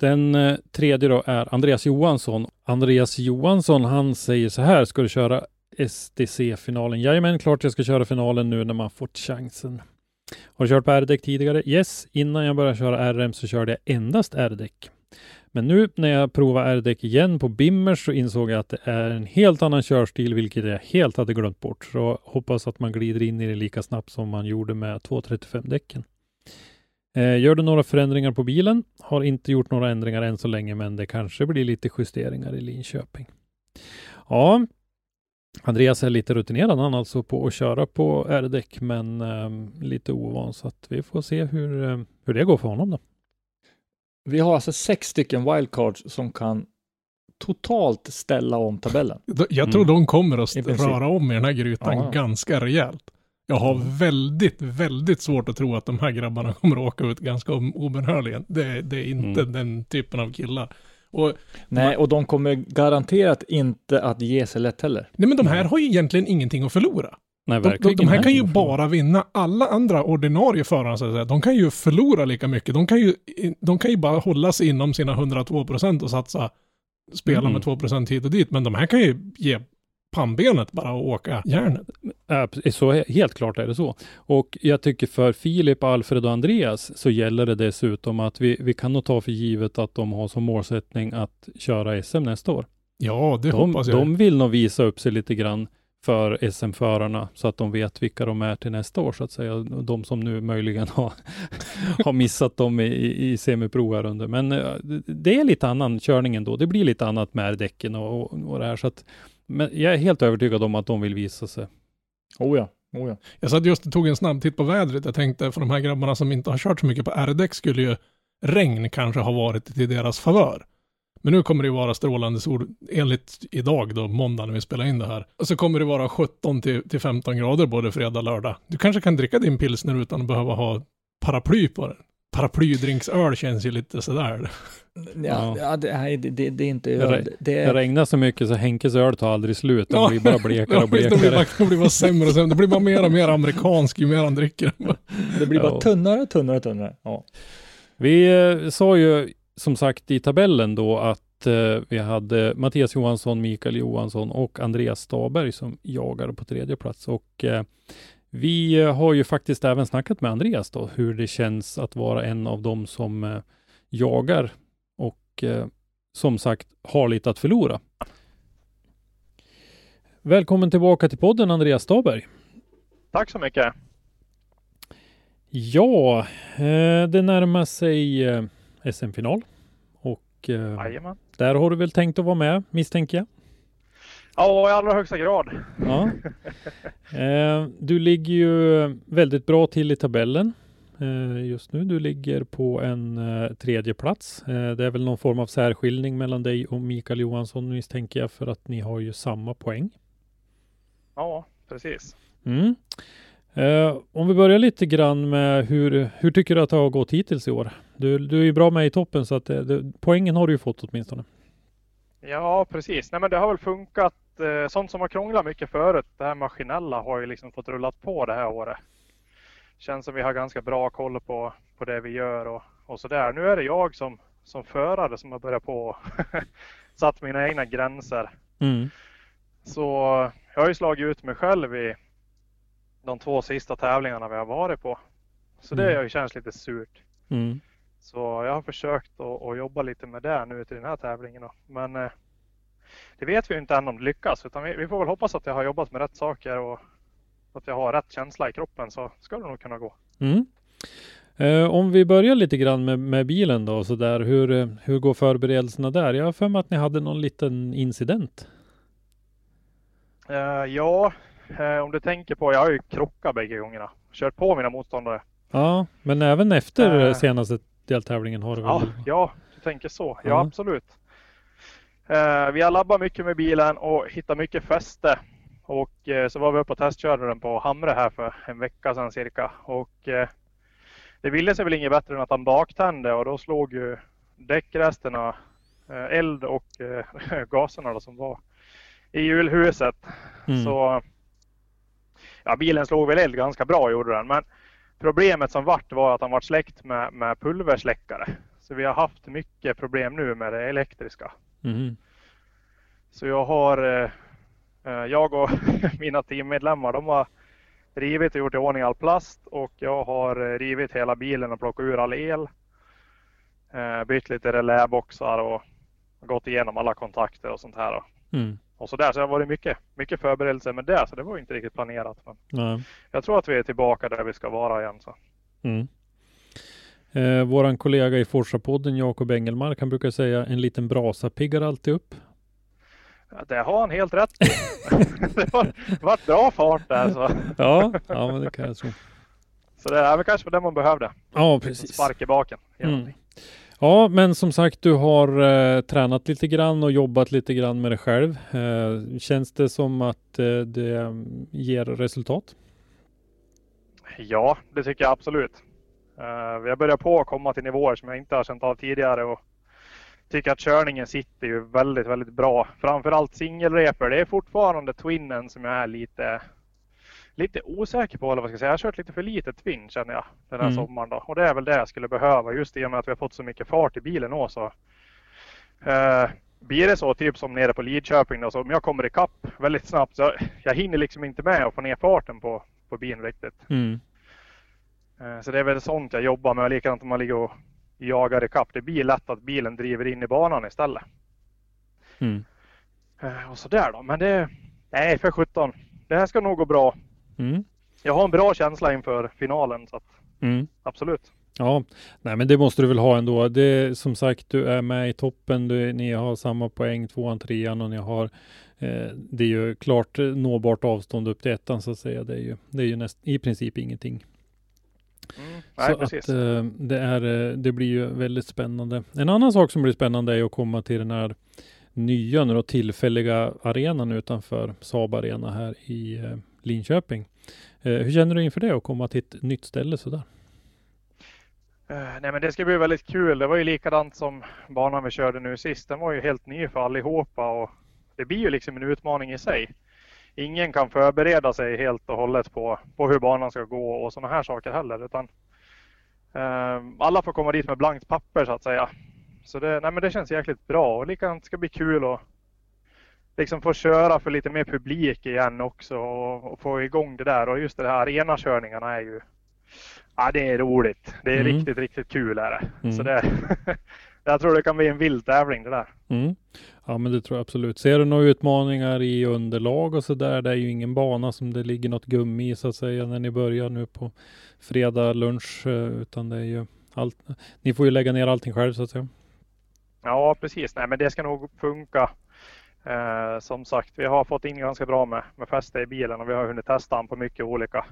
Den eh, tredje då är Andreas Johansson. Andreas Johansson, han säger så här, ska du köra STC-finalen? Jajamän, klart jag ska köra finalen nu när man fått chansen. Har du kört på R-däck tidigare? Yes, innan jag började köra RM så körde jag endast R-däck. Men nu när jag provade R-däck igen på Bimmers så insåg jag att det är en helt annan körstil, vilket jag helt hade glömt bort. Så hoppas att man glider in i det lika snabbt som man gjorde med 235-däcken. Eh, gör du några förändringar på bilen? Har inte gjort några ändringar än så länge, men det kanske blir lite justeringar i Linköping. Ja, Andreas är lite rutinerad han alltså på att köra på R-däck, men eh, lite ovan, så att vi får se hur, eh, hur det går för honom då. Vi har alltså sex stycken wildcards som kan totalt ställa om tabellen. Jag tror Mm. de kommer att röra om i den här grytan Ja. ganska rejält. Jag har väldigt, väldigt svårt att tro att de här grabbarna [LAUGHS] kommer att åka ut ganska obönhörligen. Det, det är inte Mm. den typen av killar. Och Nej, och de kommer garanterat inte att ge sig lätt heller. nej, men de här har ju egentligen ingenting att förlora. Nej, De, de, de här kan ju bara vinna. Alla andra ordinarie förare, så att säga, de kan ju förlora lika mycket. De kan ju, de kan ju bara hålla sig inom sina 102 procent och satsa, spela Mm. med 2 procent hit och dit. Men de här kan ju ge pannbenet bara och åka järnet. Så he- helt klart är det så. Och jag tycker för Filip, Alfred och Andreas så gäller det dessutom att vi, vi kan nog ta för givet att de har som målsättning att köra SM nästa år. Ja, det De, hoppas jag. de vill nog visa upp sig lite grann för SM-förarna så att de vet vilka de är till nästa år så att säga. De som nu möjligen har, [LAUGHS] har missat dem i, i, i semipro här under. Men eh, det- det är lite annan körning ändå. Det blir lite annat med däcken och, och, och det här. Så att, men jag är helt övertygad om att de vill visa sig. Oh ja, oh ja. Jag satt just och tog en snabb titt på vädret. Jag tänkte för de här grabbarna som inte har kört så mycket på R-däck skulle ju regn kanske ha varit till deras favör. Men nu kommer det ju vara strålande sol, enligt idag då, måndag när vi spelar in det här. Och så kommer det vara 17 till, till 15 grader både fredag och lördag. Du kanske kan dricka din pilsner utan att behöva ha paraply på den. Paraplydrinksöl känns ju lite sådär. Ja, ja. det, nej, det, det, det är inte öl. Det Det regnar så mycket så Henkes öl tar aldrig slut. Den Ja. blir bara blekare och [LAUGHS] visst, det blir bara, blekare. det blir bara sämre och sämre. Det blir bara mer och mer amerikansk ju mer han dricker. det blir bara Ja. tunnare, tunnare, tunnare. Ja. Vi eh, sa ju som sagt i tabellen då att eh, vi hade Mattias Johansson, Mikael Johansson och Andreas Staberg som jagade på tredje plats. Och eh, vi har ju faktiskt även snackat med Andreas då, hur det känns att vara en av dem som eh, jagar och eh, som sagt har lite att förlora. Välkommen tillbaka till podden Andreas Staberg. Tack så mycket. Ja, eh, det närmar sig eh, SM-final och där har du väl tänkt att vara med misstänker jag? Ja, i allra högsta grad. Ja. [LAUGHS] Du ligger ju väldigt bra till i tabellen just nu. Du ligger på en eh, tredje plats. Eh, det är väl någon form av särskiljning mellan dig och Mikael Johansson misstänker jag för att ni har ju samma poäng. Ja, precis. Mm. Eh, om vi börjar lite grann med hur, hur tycker du att det har gått hittills i år? Du, du är ju bra med i toppen så att det, poängen har du ju fått åtminstone. Ja, precis. Nej, men det har väl funkat. Eh, sånt som har krånglat mycket förut, det här maskinella har ju liksom fått rullat på det här året. Känns som vi har ganska bra koll på, på det vi gör och, och sådär. Nu är det jag som, som förare som har börjat på [LAUGHS] satt mina egna gränser. Mm. Så jag har ju slagit ut mig själv i de två sista tävlingarna vi har varit på. Så det Mm. har ju känts lite surt. Mm. Så jag har försökt att, att jobba lite med det nu till den här tävlingen. Då. Men eh, det vet vi ju inte än om det lyckas. Utan vi, vi får väl hoppas att jag har jobbat med rätt saker och att jag har rätt känsla i kroppen så ska det nog kunna gå. Mm. Eh, om vi börjar lite grann med, med bilen då, så där, hur, eh, hur går förberedelserna där? Jag har för mig att ni hade någon liten incident. Eh, ja, eh, om du tänker på, jag har ju krockat bägge gångerna. Kört på mina motståndare. Ja, men även efter Eh. senaste deltävlingen har du väl? Ja, ja, du tänker så. Ja, Ja. absolut. Eh, vi har labbat mycket med bilen och hittat mycket fäste. Och eh, så var vi uppe och testkörde den på Hamre här för en vecka sedan cirka. Och eh, det ville sig väl inget bättre än att han baktände och då slog ju däckresterna, eh, eld och [LAUGHS] gaserna då, som var i hjulhuset. Mm. Så ja, bilen slog väl eld ganska bra gjorde den. Men problemet som vart var att han vart släckt med, med pulversläckare. Så vi har haft mycket problem nu med det elektriska. Mhm. Så jag har, jag och [LAUGHS] mina teammedlemmar, de har rivit och gjort i ordning all plast och jag har eh, rivit hela bilen och plockat ur all el. Eh, bytt lite reläboxar och gått igenom alla kontakter och sånt här. Mm. och så där. Så det har varit mycket, mycket förberedelser med det, så det var inte riktigt planerat. Men Nej. jag tror att vi är tillbaka där vi ska vara igen. Så. Mm. Eh, våran kollega i Forsa-podden, Jakob Engelmark, han brukar säga en liten brasa piggar alltid upp. Det har han helt rätt. [LAUGHS] Det har varit bra fart där. Så, Ja, ja men det kan jag tro. så det är väl kanske det man behövde. Ja, precis. Spark i baken. Mm. Ja, men som sagt, du har eh, tränat lite grann och jobbat lite grann med det själv. Eh, känns det som att eh, det mm, ger resultat? Ja, det tycker jag absolut. Uh, vi har börjat på att komma till nivåer som jag inte har känt av tidigare och tycker att körningen sitter ju väldigt, väldigt bra. Framförallt singelreper. Det är fortfarande twinnen som jag är lite, lite osäker på. Eller vad ska jag säga. Jag har kört lite för lite twin känner jag den här Mm. sommaren. Då. Och det är väl det jag skulle behöva just i och med att vi har fått så mycket fart i bilen också. Uh, blir det så, typ som nere på Lidköping då, så om jag kommer ikapp väldigt snabbt så jag hinner liksom inte med att få ner farten på, på bilen riktigt. Mm. Eh, Så det är väl sånt jag jobbar med. Likadant om man ligger och jagar ikapp. Det blir lätt att bilen driver in i banan istället. Mm. Eh, Och sådär då. Men det... Nej, för 17. Det här ska nog gå bra. Mm. Jag har en bra känsla inför finalen. Så att, Mm. absolut. Ja, nej men det måste du väl ha ändå. Det som sagt, du är med i toppen. Du, ni har samma poäng, tvåan, trean och ni har eh, det är ju klart eh, nåbart avstånd upp till ettan så att säga. Det är ju, det är ju näst, i princip ingenting. Mm. Nej, så precis. att eh, det, är, eh, det blir ju väldigt spännande. En annan sak som blir spännande är att komma till den här nya nu då, tillfälliga arenan utanför Saab Arena här i eh, Linköping. Eh, hur känner du inför det att komma till ett nytt ställe sådär? Eh, Nej men det ska bli väldigt kul. Det var ju likadant som banan vi körde nu sist. Den var ju helt ny för allihopa och det blir ju liksom en utmaning i sig. Ingen kan förbereda sig helt och hållet på, på hur banan ska gå och sådana här saker heller. Utan, eh, alla får komma dit med blankt papper så att säga. Så det, nej men det känns jäkligt bra och likadant ska bli kul att liksom få köra för lite mer publik igen också och, och få igång det där. Och just det här arenakörningarna är ju Ja, det är roligt. Det är Mm. riktigt, riktigt kul är det. Mm. Så det [LAUGHS] jag tror det kan bli en vild tävling det där. Mm. Ja, men det tror jag absolut. Ser du några utmaningar i underlag och så där? Det är ju ingen bana som det ligger något gummi i så att säga när ni börjar nu på fredag lunch, eh, utan det är ju allt. Ni får ju lägga ner allting själv så att säga. Ja, precis. Nej, men det ska nog funka. Eh, som sagt, vi har fått in ganska bra med, med fäste i bilen och vi har hunnit testa den på mycket olika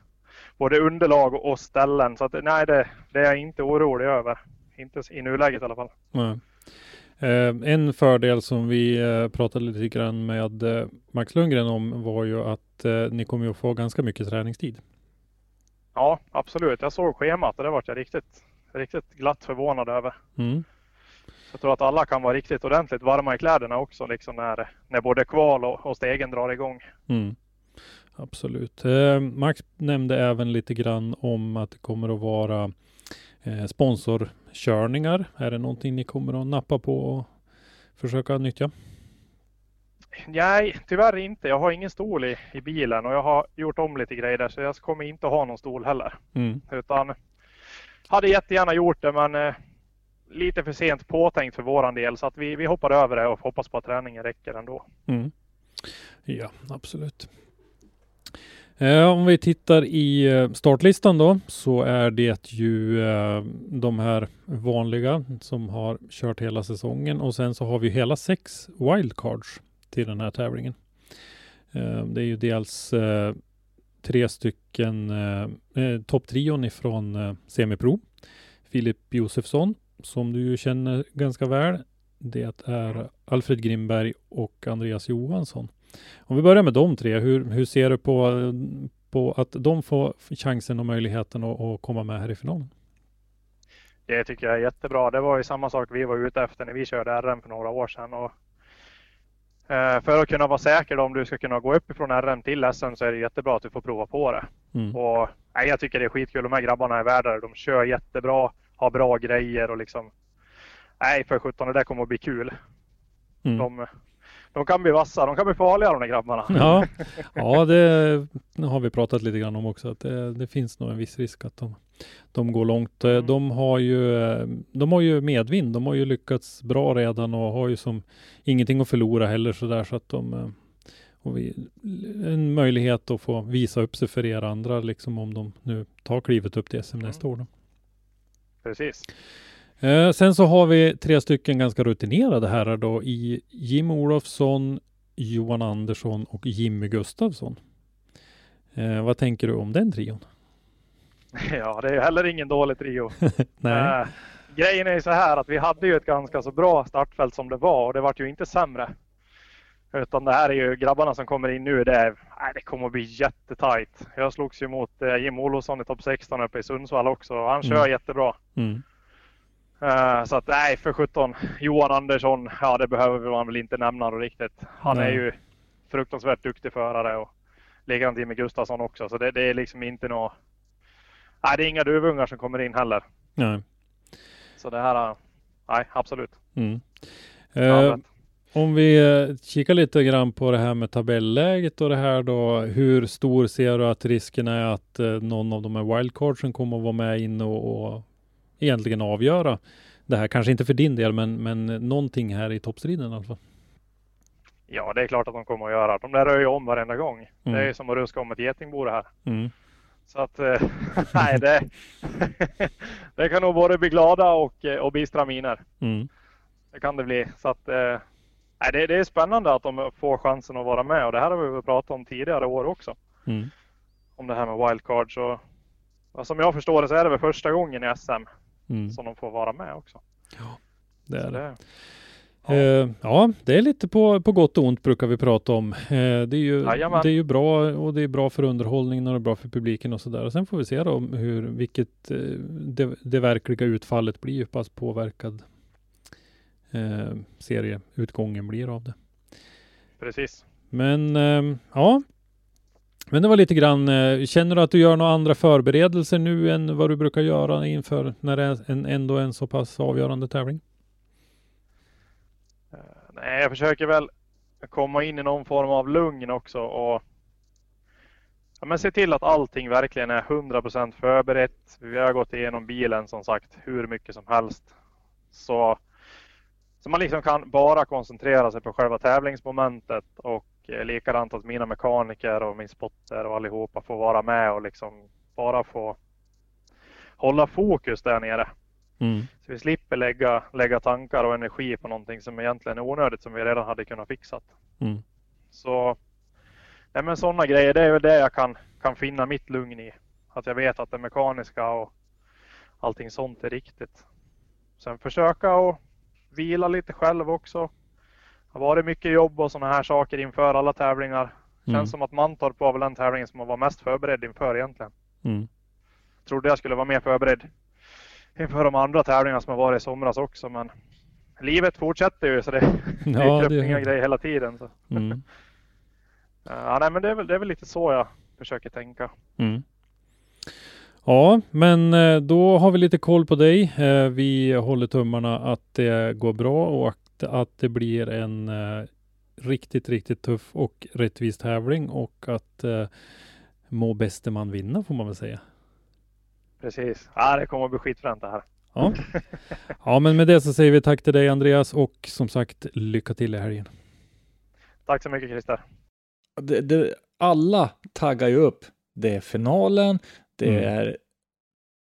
både underlag och ställen. Så att, nej, det, det är jag inte orolig över. Inte i nuläget i alla fall. Nej. Eh, en fördel som vi eh, pratade lite grann med eh, Max Lundgren om var ju att eh, ni kommer att få ganska mycket träningstid. Ja, absolut. Jag såg schemat och det var jag riktigt, riktigt glatt förvånad över. Mm. Jag tror att alla kan vara riktigt ordentligt varma i kläderna också liksom när, när både kval och, och stegen drar igång. Mm. Absolut. Eh, Max nämnde även lite grann om att det kommer att vara eh, sponsorkörningar. Är det någonting ni kommer att nappa på och försöka nyttja? Nej, tyvärr inte. Jag har ingen stol i, i bilen och jag har gjort om lite grejer där så jag kommer inte ha någon stol heller. Mm. Utan hade jättegärna gjort det men eh, lite för sent påtänkt för våran del så att vi, vi hoppar över det och hoppas på att träningen räcker ändå. Mm. Ja, absolut. Eh, om vi tittar i eh, startlistan då så är det ju eh, de här vanliga som har kört hela säsongen och sen så har vi hela sex wildcards till den här tävlingen. Det är ju dels tre stycken eh, topptrion ifrån eh, semipro. Filip Josefsson som du ju känner ganska väl. Det är Alfred Grimberg och Andreas Johansson. Om vi börjar med de tre, hur, hur ser du på, på att de får chansen och möjligheten att, att komma med här i finalen? Det tycker jag är jättebra. Det var ju samma sak vi var ute efter när vi körde RM för några år sedan. Och, eh, för att kunna vara säker då, om du ska kunna gå upp ifrån RM till SM så är det jättebra att du får prova på det. Mm. Och, nej, jag tycker det är skitkul. De här grabbarna är värda. De kör jättebra, har bra grejer och liksom. Nej, för sjutton, det där kommer att bli kul. Mm. De, de kan bli vassa, de kan bli farliga de där grabbarna. Ja, [LAUGHS] ja det har vi pratat lite grann om också. Att det, det finns nog en viss risk att de, de går långt. Mm. De har ju, de har ju medvind. De har ju lyckats bra redan och har ju som ingenting att förlora heller så där så att de eh, och vi, en möjlighet att få visa upp sig för er andra liksom om de nu tar klivet upp till SM nästa år. Då. Precis. Eh, sen så har vi tre stycken ganska rutinerade herrar då i Jim Olofsson, Johan Andersson och Jimmy Gustafsson. Eh, vad tänker du om den trion? [LAUGHS] Ja, det är heller ingen dålig trio. [LAUGHS] Nej. Eh, grejen är ju så här att vi hade ju ett ganska så bra startfält som det var och det vart ju inte sämre. Utan det här är ju grabbarna som kommer in nu. Det, är, nej, det kommer att bli jättetajt. Jag slogs ju mot eh, Jim Olofsson i topp 16 uppe i Sundsvall också. och Han kör Mm. jättebra. Mm. Eh, så att nej, för 17. Johan Andersson, ja det behöver man väl inte nämna riktigt. Han Nej. är ju fruktansvärt duktig förare och likadant Jimmy Gustafsson också. Så det, det är liksom inte något... Nej, det är inga duvungar som kommer in heller. Nej. Så det här, eh, nej absolut. Mm. Eh, om vi eh, kikar lite grann på det här med tabelläget och det här då. Hur stor ser du att risken är att någon av de här wildcardsen kommer att vara med in och, och egentligen avgöra det här? Kanske inte för din del, men, men någonting här i toppstriden i alla fall. Ja, det är klart att de kommer att göra. De där rör ju om varenda gång. Det är Mm. ju som att ruska om ett getingbo det här. Mm. Så att, eh, [LAUGHS] nej det, [LAUGHS] det kan nog både bli glada och, eh, och bistra miner. Mm. Det kan det bli. Så att, eh, nej, det, det är spännande att de får chansen att vara med och det här har vi väl pratat om tidigare år också. Mm. Om det här med wildcard. Så, ja, som jag förstår det så är det väl första gången i SM Mm. som de får vara med också. Det är det. det, Ja. ja, det är lite på, på gott och ont brukar vi prata om. Eh, det, är ju, Jajamän. det är ju bra och det är bra för underhållningen och det är bra för publiken och sådär. Sen får vi se då hur, vilket eh, det, det verkliga utfallet blir, hur pass påverkad eh, serieutgången blir av det. precis. Men eh, ja, men det var lite grann. Eh, känner du att du gör några andra förberedelser nu än vad du brukar göra inför när det är en, ändå en så pass avgörande tävling? Eh, nej, jag försöker väl komma in i någon form av lugn också och ja, men se till att allting verkligen är 100% förberett. Vi har gått igenom bilen som sagt hur mycket som helst. Så, så man liksom kan bara koncentrera sig på själva tävlingsmomentet och eh, likadant att mina mekaniker och min spotter och allihopa får vara med och liksom bara få hålla fokus där nere. Mm. Så vi slipper lägga, lägga tankar och energi på någonting som egentligen är onödigt som vi redan hade kunnat fixat. Mm. Så nej men sådana grejer, det är väl det jag kan, kan finna mitt lugn i. Att jag vet att det mekaniska och allting sånt är riktigt. Sen försöka att vila lite själv också. Har varit mycket jobb och sådana här saker inför alla tävlingar. Känns Mm. som att Mantorp var väl den tävlingen som man var mest förberedd inför egentligen. Mm. Trodde jag skulle vara mer förberedd inför de andra tävlingarna som har varit i somras också men livet fortsätter ju så det [LAUGHS] Ja, dyker upp nya grejer hela tiden. Så. [LAUGHS] Mm. Ja, nej, men det är, väl, det är väl lite så jag försöker tänka. Mm. Ja, men eh, då har vi lite koll på dig. Eh, Vi håller tummarna att det går bra och att, att det blir en eh, riktigt, riktigt tuff och rättvis tävling och att eh, må bäste man vinna får man väl säga. Precis. Ja, det kommer att bli skitfränt det här. Ja. ja, men med det så säger vi tack till dig Andreas och som sagt lycka till i helgen. Tack så mycket Christer. Det, det, alla taggar ju upp. Det är finalen, det Mm. är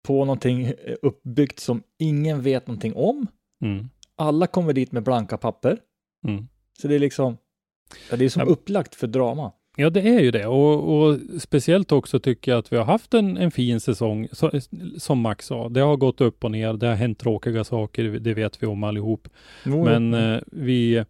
på någonting uppbyggt som ingen vet någonting om. Mm. Alla kommer dit med blanka papper. Mm. Så det är liksom, ja, det är som Ja. upplagt för drama. Ja, det är ju det och, och speciellt också tycker jag att vi har haft en, en fin säsong så, som Max sa. Det har gått upp och ner. Det har hänt tråkiga saker. Det vet vi om allihop. Jo, Men eh, vi,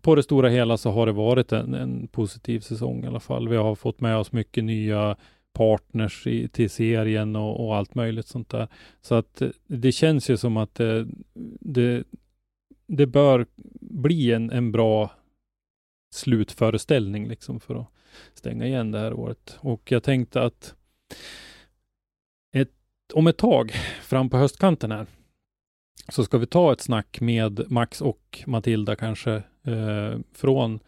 på det stora hela så har det varit en, en positiv säsong i alla fall. Vi har fått med oss mycket nya partners i, till serien och, och allt möjligt sånt där. Så att eh, det känns ju som att eh, det, det bör bli en, en bra slutföreställning liksom för att stänga igen det här året. Och jag tänkte att ett, om ett tag fram på höstkanten här så ska vi ta ett snack med Max och Matilda kanske eh, från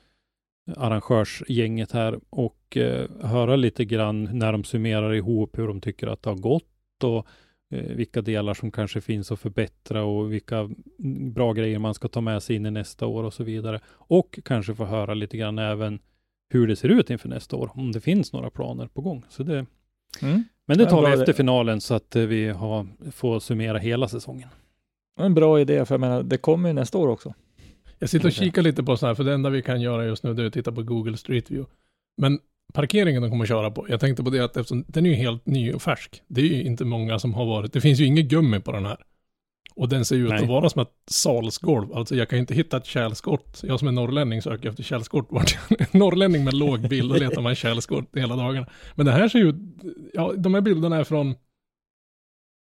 arrangörsgänget här och eh, höra lite grann när de summerar ihop hur de tycker att det har gått och eh, vilka delar som kanske finns att förbättra och vilka bra grejer man ska ta med sig in i nästa år och så vidare. Och kanske få höra lite grann även hur det ser ut inför nästa år, om det finns några planer på gång. Så det, Mm. men det tar vi efter det. finalen så att eh, vi har, får summera hela säsongen. En bra idé, för jag menar, det kommer ju nästa år också. Jag sitter och kikar lite på så här, för det enda vi kan göra just nu det är att titta på Google Street View. Men parkeringen de kommer att köra på, jag tänkte på det att eftersom den är ju helt ny och färsk, det är ju inte många som har varit, det finns ju inget gummi på den här. Och den ser ju ut Nej. att vara som ett salsgolv, alltså jag kan ju inte hitta ett kärlskott. Jag som är norrlänning söker efter kärlskott. Vart norrlänning med låg bild, då letar man kärlskott hela dagarna. Men det här ser ju, ja de här bilderna är från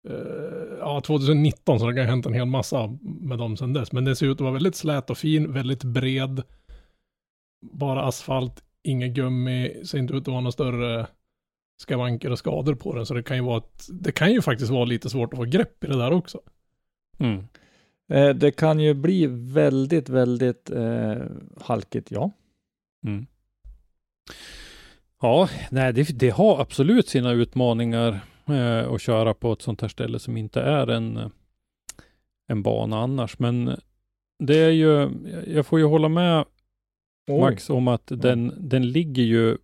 eh, ja, 2019 så det kan ha hänt en hel massa med dem sedan dess. Men det ser ut att vara väldigt slät och fin, väldigt bred. Bara asfalt, inget gummi, ser inte ut att vara några större skavanker och skador på den. Så det kan ju vara ett, det kan ju faktiskt vara lite svårt att få grepp i det där också. Mm. Eh, det kan ju bli väldigt, väldigt eh, halkigt, ja. Mm. Ja, nej, det, det har absolut sina utmaningar eh, att köra på ett sånt här ställe som inte är en, en bana annars. Men det är ju, jag får ju hålla med Max om att den, den ligger ju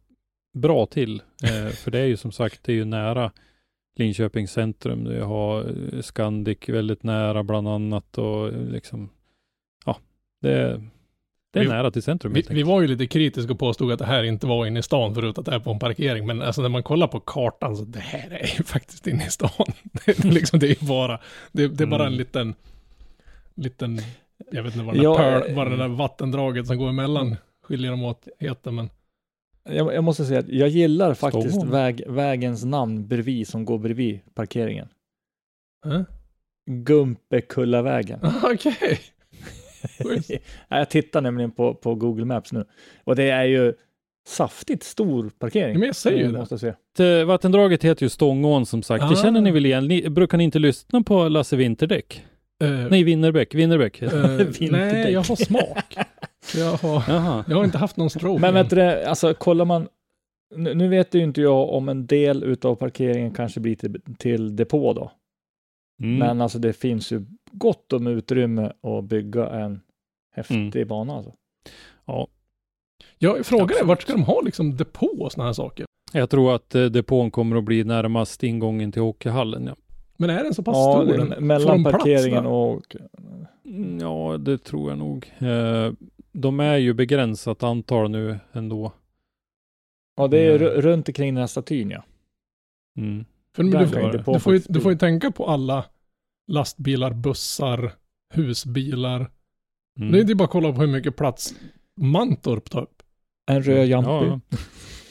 bra till. Eh, för det är ju som sagt, det är ju nära Linköpings centrum. Du har eh, Scandic väldigt nära bland annat och eh, liksom, ja, det, det är Vi- nära till centrum. Vi, vi var ju lite kritiska och påstod att det här inte var inne i stan förut att det är på en parkering. Men alltså när man kollar på kartan så det här är ju [LAUGHS] faktiskt inne i stan. [LAUGHS] Det är, liksom, det är bara, det, det är bara en Mm. liten, liten, jag vet inte vad, den Ja, pöl, eh, vad det där vattendraget som går emellan skiljer dem åt heter. Men Jag, jag måste säga att jag gillar faktiskt väg, vägens namn bredvid, som går bredvid parkeringen. Eh? Gumpekullavägen. [LAUGHS] okej. [LAUGHS] Ja, jag tittar nämligen på, på Google Maps nu. Och det är ju saftigt stor parkering. Men jag säger ju eh, det. Måste jag säga. Vattendraget heter ju Stångån som sagt. Det Ah. känner ni väl igen? Ni, brukar ni inte lyssna på Lasse Winterdäck? Eh, Nej, Winnerbäck. Winnerbäck. Vinterdäck. [LAUGHS] nej, jag har smak. Jag har, Jaha. jag har inte haft någon stroke. Men vet du, det, alltså kollar man, nu, nu vet ju inte jag om en del utav parkeringen kanske blir till, till depå då. Mm. Men alltså det finns ju gott om utrymme att bygga en häftig Mm. bana alltså. Ja, Jag frågar Absolut. vart ska de ha liksom depå och sådana här saker? jag tror att eh, depån kommer att bli närmast ingången till hockeyhallen. Ja. Men är den så pass Ja, stor? den? Mellan parkeringen och... Mm, ja, det tror jag nog. Eh, de är ju begränsat antal nu ändå. Ja, det är Mm. ru- runt omkring den här statyn ja. Mm. För men du, får, du, får ju, du får ju tänka på alla lastbilar, bussar, husbilar. Mm. Det är bara att kolla på hur mycket plats Mantorp tar upp. En röd Jampi. Ja, ja.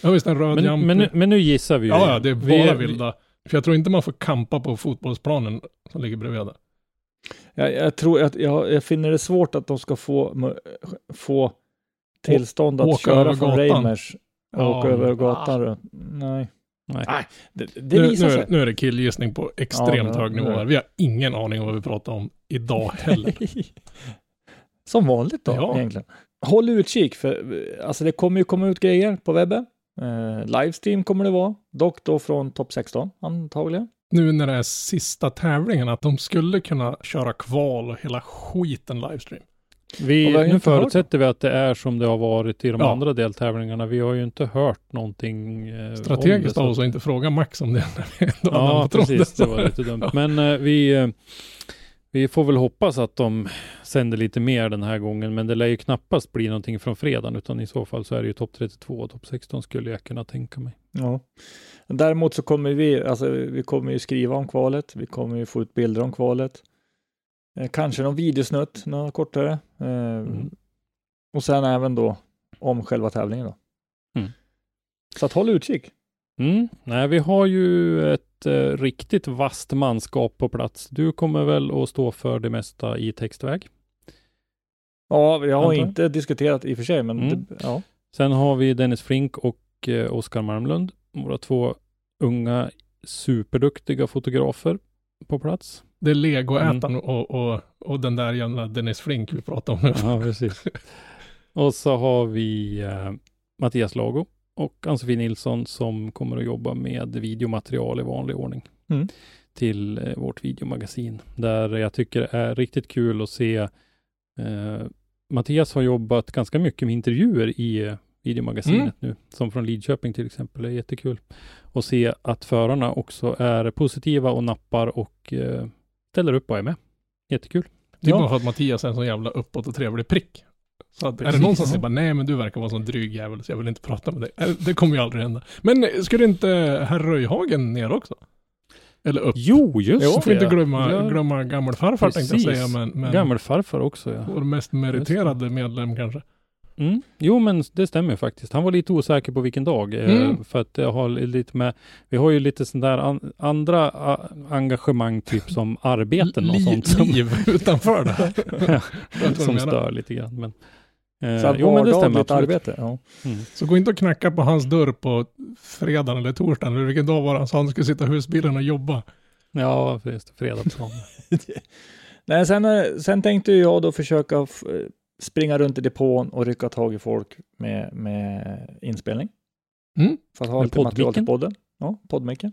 Ja visst, en röd Men, Jampi. men, nu, men nu gissar vi ju. ja, ja, det är Vi- bara vilda. För jag tror inte man får kampa på fotbollsplanen som ligger bredvid där. Jag, jag tror att jag, jag finner det svårt att de ska få, få tillstånd att åka köra från. Reimers och Ja, åka över ah. gatan. runt. Nej. Nej. Nej, det, det Nu, visar nu, sig. är, nu är det killgissning på extremt Ja, hög nu- nivå. nu. här. Vi har ingen aning om vad vi pratar om idag heller. [LAUGHS] Som vanligt då, Ja. egentligen. Håll utkik, för alltså det kommer ju komma ut grejer på webben. Eh, livestream kommer det vara, dock då från topp 16 antagligen. Nu när det är sista tävlingen att de skulle kunna köra kval och hela skiten livestream. Vi, nu förutsätter vi att det är som det har varit i de Ja. andra deltävlingarna. Vi har ju inte hört någonting eh, Strategiskt av oss att inte fråga Max om det när vi ändå Ja, precis. Det var lite dumt. [LAUGHS] Ja. Men eh, vi, eh, vi får väl hoppas att de sänder lite mer den här gången. Men det lär ju knappast bli någonting från fredagen, utan i så fall så är det ju topp 32 och topp 16 skulle jag kunna tänka mig. Ja. Däremot så kommer vi, alltså vi kommer ju skriva om kvalet, vi kommer ju få ut bilder om kvalet. Eh, kanske någon videosnutt, något kortare. Eh, Mm. Och sen även då om själva tävlingen då. Mm. Så att håll utkik. Mm. Nej, vi har ju ett eh, riktigt vasst manskap på plats. Du kommer väl att stå för det mesta i textväg. Ja, jag har Antar inte diskuterat i och för sig, men Mm. det, ja. Sen har vi Dennis Flink och eh, Oskar Malmlund, våra två unga superduktiga fotografer på plats. Det är legoätaren Mm. och, och, och den där jävla Dennis Flink vi pratar om nu. Ja, precis. [LAUGHS] och så har vi eh, Mattias Lago och Ann-Sofie Nilsson som kommer att jobba med videomaterial i vanlig ordning Mm. till eh, vårt videomagasin. Där jag tycker det är riktigt kul att se eh, Mattias har jobbat ganska mycket med intervjuer i eh, videomagasinet Mm. nu, som från Lidköping till exempel. Det är jättekul att se att förarna också är positiva och nappar och eh, ställer upp och är med. Jättekul. Det är Ja. bara för att Mattias är en sån jävla uppåt och trevlig prick. Så att är det Precis. någon som säger bara nej men du verkar vara en sån dryg jävel så jag vill inte prata med dig. Äh, Det kommer ju aldrig hända. Men skulle inte herr Röjhagen ner också? Eller upp? Jo, just Jo, får det. inte glömma, Ja, glömma gammelfarfar tänkte jag Precis. säga men, men Gammelfarfar också ja. vår mest meriterade medlem kanske. Mm. Jo, men det stämmer faktiskt. Han var lite osäker på vilken dag. eh, Mm. För att jag har lite med, vi har ju lite sån där an, andra a, engagemang, typ som arbeten och sånt som, Liv utanför det här. [LAUGHS] Som stör lite grann. Men, eh, Så jo, men det stämmer absolut. arbete. Ja. Mm. Så gå inte och knacka på hans dörr på fredagen eller torsdagen eller vilken dag var det han sa han skulle sitta i husbilen och jobba. Ja, just det. Fredag på. [LAUGHS] Nej, sen, eh, sen tänkte jag då försöka eh, springa runt i depån och rycka tag i folk med, med inspelning. Mm. För att ha Med lite material till podden. Ja, poddmicken.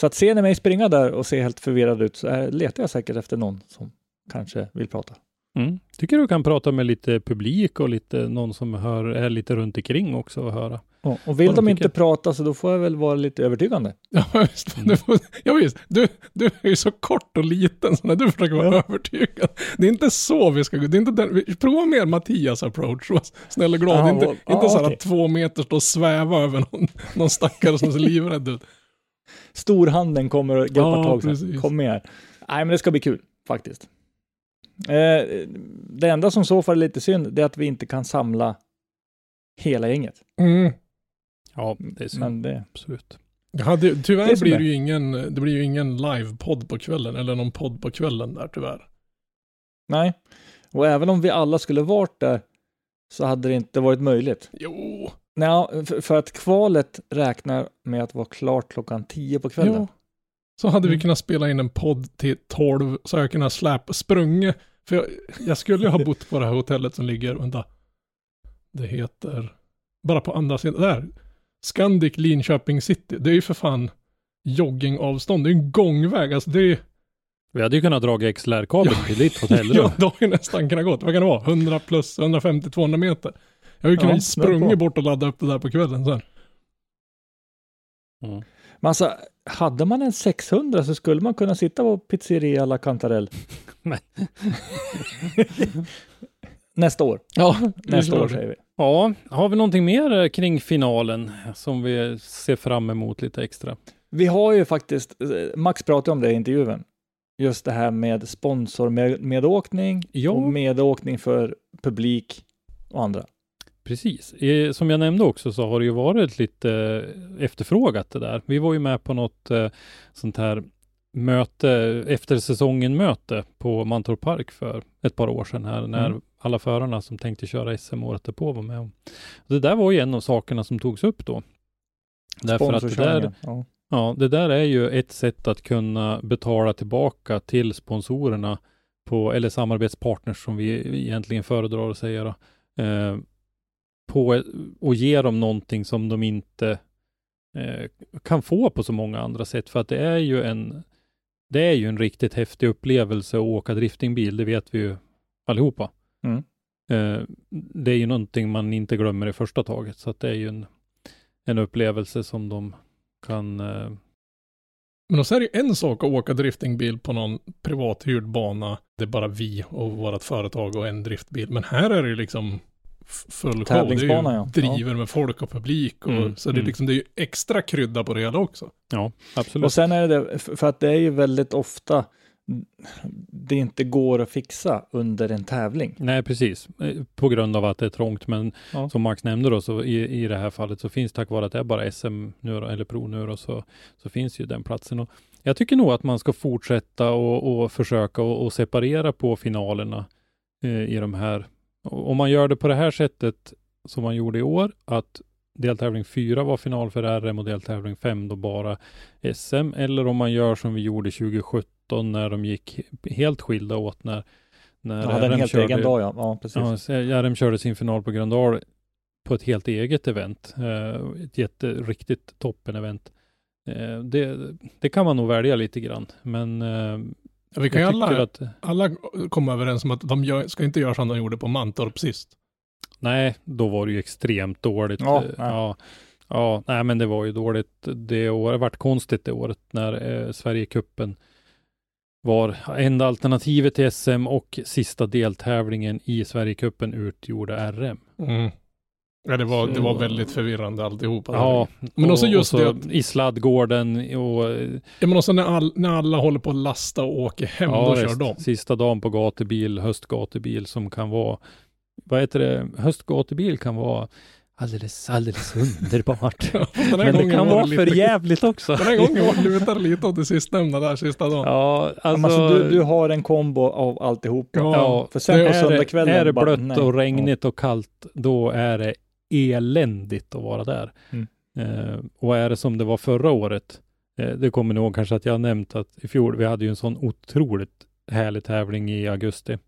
Så att ser ni mig springa där och se helt förvirrad ut så letar jag säkert efter någon som kanske vill prata. Mm. Tycker du kan prata med lite publik och lite någon som hör, är lite runt omkring också och höra. Ja, och vill de de inte tycker. prata så då får jag väl vara lite övertygande. [LAUGHS] Ja visst, Mm. du, får- ja, visst. Du, du är ju så kort och liten så när du försöker vara Ja. övertygad. Det är inte så vi ska gå, det är inte den, vi, prova mer Mattias approach, var snäll och glad. Ja, inte och- inte ja, så här okej. att två meter stå och sväva över någon, någon stackare som ser livrädd ut. Storhanden kommer att greppa Ja, tag precis. Kom med här. Nej, men det ska bli kul faktiskt. Eh, det enda som så fall är lite synd, det är att vi inte kan samla hela gänget. Mm. Ja, det är synd. Men det, Absolut. Jag hade, Det är tyvärr som blir det. det ju ingen, det blir ju ingen live-podd på kvällen, eller någon podd på kvällen där tyvärr. nej. Och även om vi alla skulle varit där så hade det inte varit möjligt. Jo, Nej, för, för att kvalet räknar med att vara klart klockan 10 på kvällen. jo. Så hade vi Mm. kunnat spela in en podd till 12, så jag kunnat släpa, sprungit. För jag, jag skulle ju ha bott på det här hotellet som ligger, vänta. Det heter, bara på andra sidan, där. Scandic Linköping City. Det är ju för fan joggingavstånd. Det är en gångväg. Alltså det är, Vi hade ju kunnat dra XLR-kabeln till ditt hotellrum. [LAUGHS] ja, det har ju nästan kunnat gått. Vad kan det vara? 100 plus 150-200 meter. Jag har ju Ja, kunnat där sprungit bort och ladda upp det där på kvällen sen. Mm. Alltså, hade man en 600 så skulle man kunna sitta på pizzeria La Cantarell. [LAUGHS] [LAUGHS] Nästa år. Ja, Nästa år säger vi. Ja, har vi någonting mer eh, kring finalen som vi ser fram emot lite extra? Vi har ju faktiskt, eh, Max pratade om det i intervjun, just det här med sponsor med, medåkning Ja. och medåkning för publik och andra. Precis. Eh, Som jag nämnde också så har det ju varit lite efterfrågat det där. Vi var ju med på något eh, sånt här möte, efter säsongen möte på Mantorp Park för ett par år sedan här när Mm. alla förarna som tänkte köra SM året därpå var med. Det där var ju en av sakerna som togs upp då. Därför att det där. Ja. Ja, det där är ju ett sätt att kunna betala tillbaka till sponsorerna på, eller samarbetspartners som vi egentligen föredrar att säga då, eh, på, och ge dem någonting som de inte eh, kan få på så många andra sätt. För att det är ju en, det är ju en riktigt häftig upplevelse att åka driftingbil, det vet vi ju allihopa. Mm. Eh, det är ju någonting man inte glömmer i första taget, så att det är ju en, en upplevelse som de kan eh, Men så är det ju en sak att åka driftingbil på någon privathyrd bana. Det är bara vi och vårt företag och en driftbil. Men här är det ju liksom full show. Det är ju ja. driver med folk och publik. Och, Mm, Så det är, mm. liksom, det är ju extra krydda på det hela också. Ja, absolut. Och sen är det, för att det är ju väldigt ofta det inte går att fixa under en tävling. Nej, precis. Eh, På grund av att det är trångt. Men Ja. som Max nämnde då, så i, i det här fallet så finns tack vare att det är bara SM nu då, eller Pro nu då, så, så finns ju den platsen. Och jag tycker nog att man ska fortsätta och, och försöka och, och separera på finalerna eh, i de här. Och Om man gör det på det här sättet som man gjorde i år, att deltävling 4 var final för RM och deltävling 5 då bara SM, eller om man gör som vi gjorde 2017 när de gick helt skilda åt när, när Ja, den RM helt körde- egen dag ja. Ja, precis. Ja, så RM körde sin final på Gröndal på ett helt eget event. Eh, ett jätte, riktigt toppen-event. Eh, det, det kan man nog välja lite grann, men eh, Ja, Vi kan ju alla, att, alla komma överens om att de gör, ska inte göra som de gjorde på Mantorp sist. nej, då var det ju extremt dåligt. Ja, Eh, nej. ja, ja, nej, men det var ju dåligt det året. Vart konstigt det året när eh, Sverigecupen var enda alternativet till SM och sista deltävlingen i Sverigecupen utgjorde RM. Mm. Ja, det var, det var väldigt förvirrande alltihopa. Ja, Men också just och så det i sladdgården och Ja, men också när, all, när alla håller på att lasta och åker hem, ja, då kör visst, de. sista dagen på gatubil, höstgatubil som kan vara, vad heter det, höstgatubil kan vara alldeles, alldeles underbart. [LAUGHS] Här Men det kan var vara det för lite- jävligt också. Den här gången var- lutar det lite åt det sistnämnda där sista dagen. Ja, Alltså, alltså, du, du har en kombo av alltihop. ja, för sen på söndagskvällen är det bara, blött nej. och regnigt och kallt, då är det eländigt att vara där. Mm. Eh, och är det som det var förra året, eh, det kommer ni ihåg kanske att jag har nämnt att i fjol, vi hade ju en sån otroligt härlig tävling i augusti.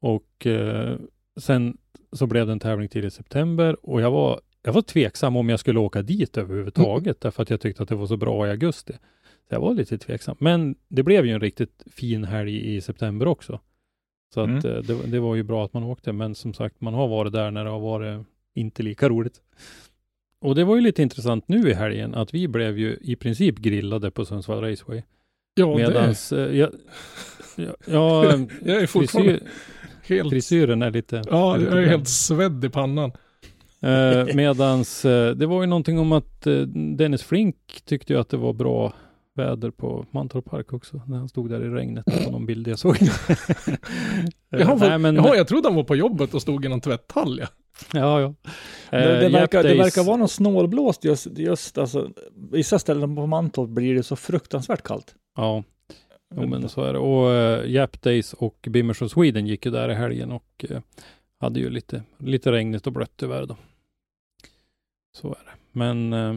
Och eh, sen så blev det en tävling till i september och jag var, jag var tveksam om jag skulle åka dit överhuvudtaget, därför att jag tyckte att det var så bra i augusti. Så jag var lite tveksam. Men det blev ju en riktigt fin helg i september också. Så att Mm. eh, det, det var ju bra att man åkte, men som sagt, man har varit där när det har varit inte lika roligt. Och det var ju lite intressant nu i helgen att vi blev ju i princip grillade på Sundsvall Raceway. Ja, Medans, eh, jag, ja, ja, det, [LAUGHS] jag är fortfarande frisyr, helt... frisyren är lite... Ja, är lite jag är helt svedd i pannan. Eh, medans eh, det var ju någonting om att eh, Dennis Flink tyckte ju att det var bra väder på Mantorp Park också, när han stod där i regnet på någon bild jag såg. [LAUGHS] Eh, Jaha, nej, men, Jaha, jag trodde han var på jobbet och stod i någon tvätthall. Ja. ja, ja. Det, det, Eh, verkar, det verkar vara någon snålblåst just, just alltså, vissa ställen på Mantorp blir det så fruktansvärt kallt. Ja, jo, men så är det. Och uh, Jap Days och Bimmers of Sweden gick ju där i helgen och eh, hade ju lite, lite regnigt och blött tyvärr då. Så är det. Men eh,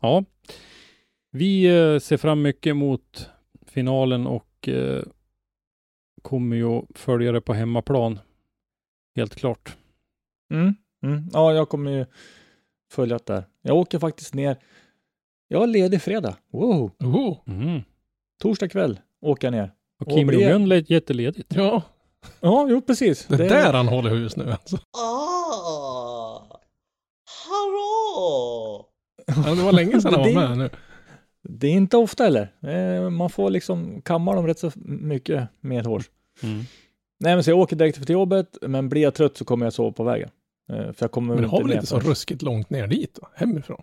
ja, vi eh, ser fram mycket emot finalen och eh, kommer ju att följa det på hemmaplan. Helt klart. Mm. Mm. Ja, jag kommer ju följa det där. Jag åker faktiskt ner. Jag är ledig fredag. Wow. Oh, Mm. Torsdag kväll åker jag ner. Och Kim blir- Rogön lät jätteledigt. ja, Ja, jo precis. det är där han håller hus nu alltså. Ah! Hallå! Ja, det var länge sedan han var med nu. Det är inte ofta heller. Eh, Man får liksom kamma dem rätt så mycket med hårs. Mm. Nej, men så jag åker direkt till jobbet, men blir jag trött så kommer jag sova på vägen. Eh, För jag kommer Men inte har väl inte så ruskigt långt ner dit då, hemifrån?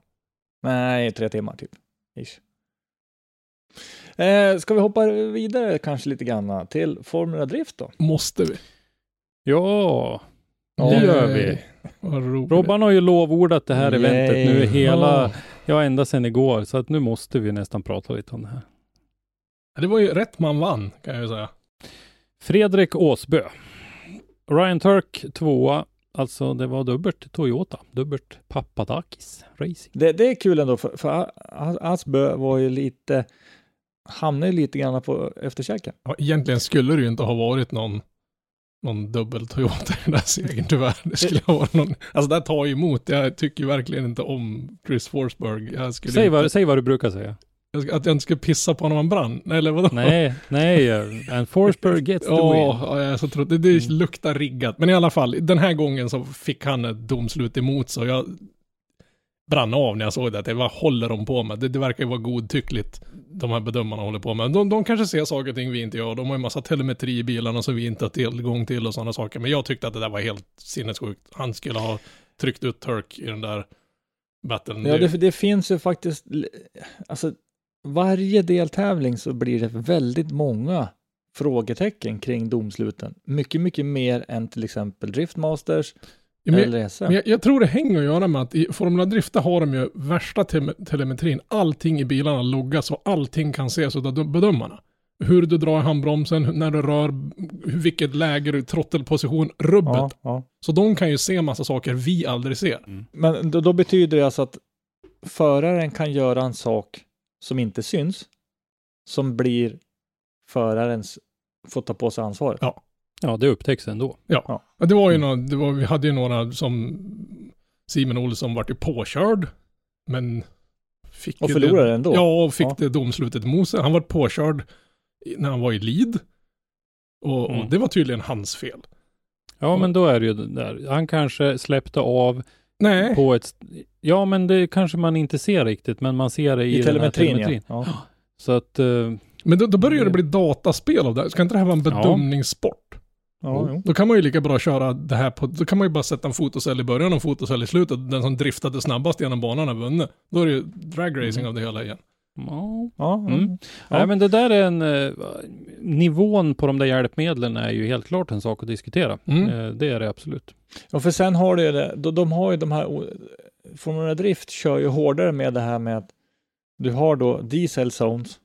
Nej, tre timmar typ. Ish. Eh, ska vi hoppa vidare kanske lite grann till Formula Drift då? Måste vi? Ja, Ja, det gör vi. Robban har ju lovordat det här Yay. eventet nu hela, Ja. ända sedan igår, så att nu måste vi nästan prata lite om det här. Det var ju rätt man vann, kan jag ju säga. Fredrik Åsbö. Ryan Turk tvåa, alltså det var dubbelt Toyota, dubbelt Papadakis Racing. Det, det är kul ändå, för, för Asbö var ju lite, hamnade ju lite grann på efterkälken. Ja, egentligen skulle det ju inte ha varit någon någon dubbel Toyota i den där segern tyvärr. Det skulle ha varit någon, alltså det här tar ju emot. Jag tycker verkligen inte om Chris Forsberg. Jag skulle Säg inte, vad, säg vad du brukar säga. jag Att jag inte skulle pissa på honom om han brann. Eller vadå? Nej, nej. eh, And Forsberg gets the Ja, win. ja, jag är så trött. Det, det luktar riggat. Men i alla fall, den här gången så fick han ett domslut emot så jag brann av när jag såg det. Vad håller de på med? Det, det verkar ju vara godtyckligt, de här bedömarna håller på med. De, de kanske ser saker och ting vi inte gör. De har ju massa telemetri i bilarna som vi inte har tillgång till och sådana saker. Men jag tyckte att det där var helt sinnessjukt. Han skulle ha tryckt ut Turk i den där battlen. Ja, det, det finns ju faktiskt, alltså varje deltävling så blir det väldigt många frågetecken kring domsluten. Mycket, mycket mer än till exempel Driftmasters Ja, men- SM. Men jag, jag tror det hänger att göra med att i Formula Drift har de ju värsta te- telemetrin. Allting i bilarna loggas och allting kan ses av de- bedömarna. Hur du drar i handbromsen, när du rör, vilket läge du, trottelposition, rubbet. ja, ja. Så de kan ju se massa saker vi aldrig ser. Men då, då betyder det alltså att föraren kan göra en sak som inte syns, som blir förarens, får ta på sig ansvaret. Ja. Ja, det upptäcks ändå. Ja. Och Det var ju några, det var, vi hade ju några som Simon Olsson vart ju påkörd. Men fick Och förlorade det, ändå. Ja, och fick Ja. det domslutet emot sig. Han var påkörd när han var i lead. Och, Mm. och det var tydligen hans fel. Ja, men då är det ju där. Han kanske släppte av Nej. på ett... Ja, men det kanske man inte ser riktigt, men man ser det i, I den telemetrin, här telemetrin. ja. ja. Så att... eh, Men då, då börjar det bli dataspel av det här. Ska inte det här vara en Ja. bedömningssport? Ja, jo. Då kan man ju lika bra köra det här på, då kan man ju bara sätta en fotocell i början och en fotocell i slutet. Den som driftade snabbast genom banan har vunnit. Då är det ju dragracing av det hela igen. ja. Ja, Mm. mm. Nej, men det där är en... eh, nivån på de där hjälpmedlen är ju helt klart en sak att diskutera. Mm. Eh, det är det absolut. Ja, för sen har du ju det, de, de har ju de här, Formula Drift kör ju hårdare med det här med att du har då diesel zones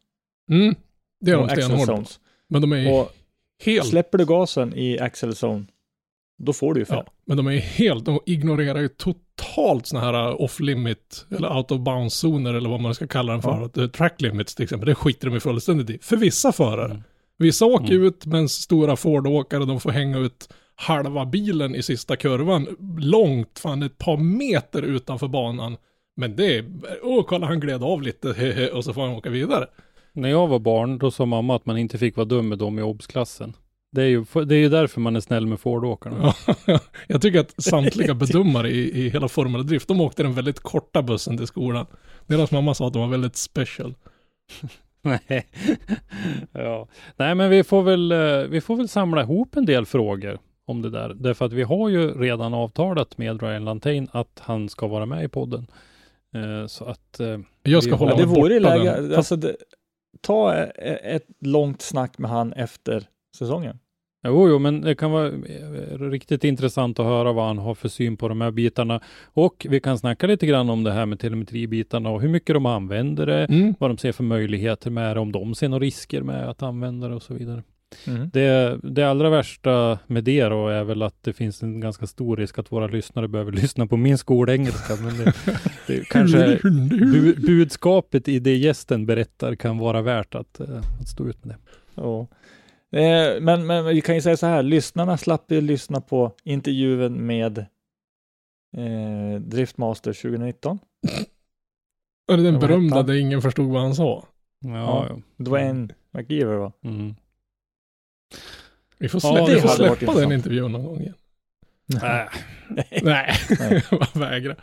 Mm. Det är och de stenhårda zones. Men de är ju Och helt... släpper du gasen i axel zone, då får du ju fel. Ja, men de är helt, de ignorerar ju totalt sådana här uh, off-limit eller out of bounds-zoner eller vad man ska kalla den för. Ja. Eh, Track limits till exempel, det skiter de ju fullständigt i. För vissa förare. Mm. Vissa åker Mm. ut med stora Ford-åkare, de får hänga ut halva bilen i sista kurvan, långt, fan ett par meter utanför banan. Men det är, åh kolla han gled av lite, [LAUGHS] och så får han åka vidare. När jag var barn, då sa mamma att man inte fick vara dum med dem i obsklassen. Det är ju, det är ju därför man är snäll med Ford-åkarna. Ja, [LAUGHS] jag tycker att [LAUGHS] samtliga bedömare i, i hela Formel Drift, de åkte den väldigt korta bussen till skolan. Deras mamma sa att de var väldigt special. [LAUGHS] Nej. ja. Nej, men vi får, väl, eh, vi får väl samla ihop en del frågor om det där. Därför att vi har ju redan avtalat med Ryan Lantain att han ska vara med i podden. Eh, Så att... eh, Jag ska vi hålla det mig vore borta läge, den. alltså det, ta ett långt snack med han efter säsongen. Jo, jo, men det kan vara eh, riktigt intressant att höra vad han har för syn på de här bitarna. Och vi kan snacka lite grann om det här med telemetribitarna och hur mycket de använder det, Mm. vad de ser för möjligheter med det, om de ser några risker med att använda det och så vidare. Mm. Det, det allra värsta med det då är väl att det finns en ganska stor risk att våra lyssnare behöver [LAUGHS] lyssna på min skolengelska. Men det, det [LAUGHS] kanske bu, budskapet i det gästen berättar kan vara värt att, eh, att stå ut med det. Ja. Eh, Men, men vi kan ju säga så här, lyssnarna slapp ju lyssna på intervjun med eh, Driftmaster 2019. Är det den berömda där ingen förstod vad han sa? Ja, ja. Det var en McGeever va? Mm. Vi får Ja, släppa, det vi får släppa den intervjun någon gång igen. Äh. Nej, Nej. [LAUGHS] jag vägrar.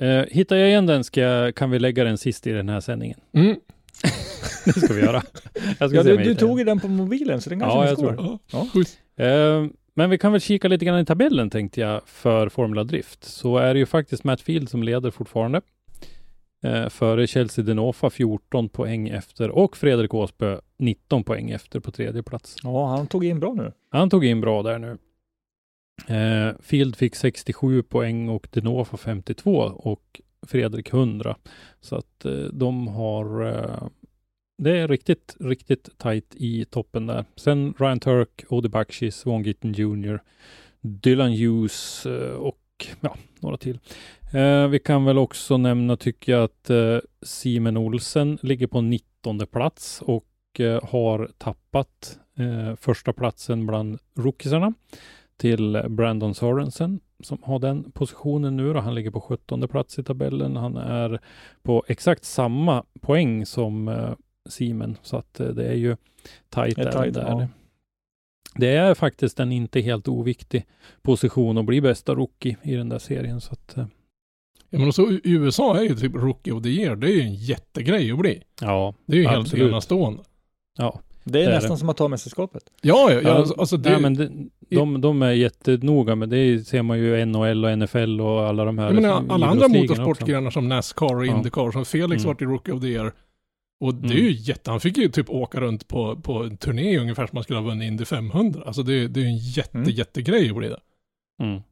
Eh, hittar jag igen den ska jag, kan vi lägga den sist i den här sändningen. Mm. [LAUGHS] Det ska vi göra. Jag ska Ja, se du, du tog ju den på mobilen så den kanske Ja, jag tror kvar. Ja. Ja. Eh, men vi kan väl kika lite grann i tabellen tänkte jag för Formula Drift. Så är det ju faktiskt Matt Field som leder fortfarande. Eh, före Chelsea Denofa 14 poäng efter och Fredrik Åsbö 19 poäng efter på tredje plats. ja, han tog in bra nu. Han tog in bra där nu. Eh, Field fick 67 poäng och Denofa 52 och Fredrik 100. Så att eh, de har eh, det är riktigt, riktigt tajt i toppen där. Sen Ryan Turk, Odi Bakshi, Swan Gitten Jr, Dylan Hughes eh, och ja, några till. Eh, vi kan väl också nämna, tycker jag, att eh, Simon Olsen ligger på 19 plats och eh, har tappat eh, första platsen bland rookiesarna till Brandon Sorensen som har den positionen nu. Då. Han ligger på 17 plats i tabellen. Han är på exakt samma poäng som eh, Simen, så att eh, det är ju tajt där. ja. Det är faktiskt en inte helt oviktig position att bli bästa rookie i den där serien. Så att, eh, Ja men också i USA är ju typ Rookie of the Year, det är ju en jättegrej att bli. ja, Det är ju helt Absolut. enastående. ja. Det är Det är nästan det. som att ta mästerskapet. Ja, ja, ja alltså, alltså det, Nej, men det, de, de är jättenoga med det ser man ju i NHL och NFL och alla de här jag menar, alla andra idrottsligorna motorsportgrenar som Nascar och Ja. Indycar, som Felix Mm. vart i Rookie of the Year. Och det är Mm. ju jätte, han fick ju typ åka runt på, på en turné ungefär som man skulle ha vunnit Indy 500. Alltså det, det är ju en jätte, Mm. jättegrej att bli det. Mm.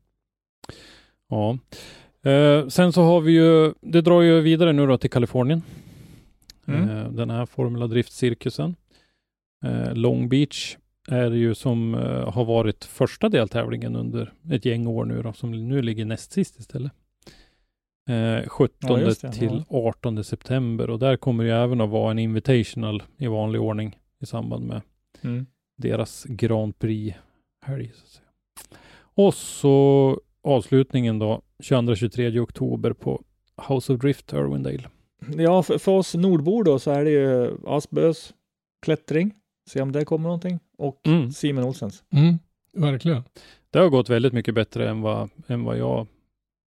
Ja. Eh, sen så har vi ju, det drar ju vidare nu då till Kalifornien. Mm. Eh, den här Formula Drift-cirkusen. Eh, Long Beach är ju som eh, har varit första deltävlingen under ett gäng år nu då, som nu ligger näst sist istället. Eh, 17 Ja, det, till 18 september och där kommer ju även att vara en invitational i vanlig ordning i samband med Mm. deras Grand Prix-helg. Så att säga. Och så avslutningen då, 22-23 oktober på House of Drift, Irwindale. Ja, för, för oss nordbor då så är det ju Asbös klättring. Se om det kommer någonting. Och Mm. Simon Olsens. Mm, verkligen. Det har gått väldigt mycket bättre än vad, än vad jag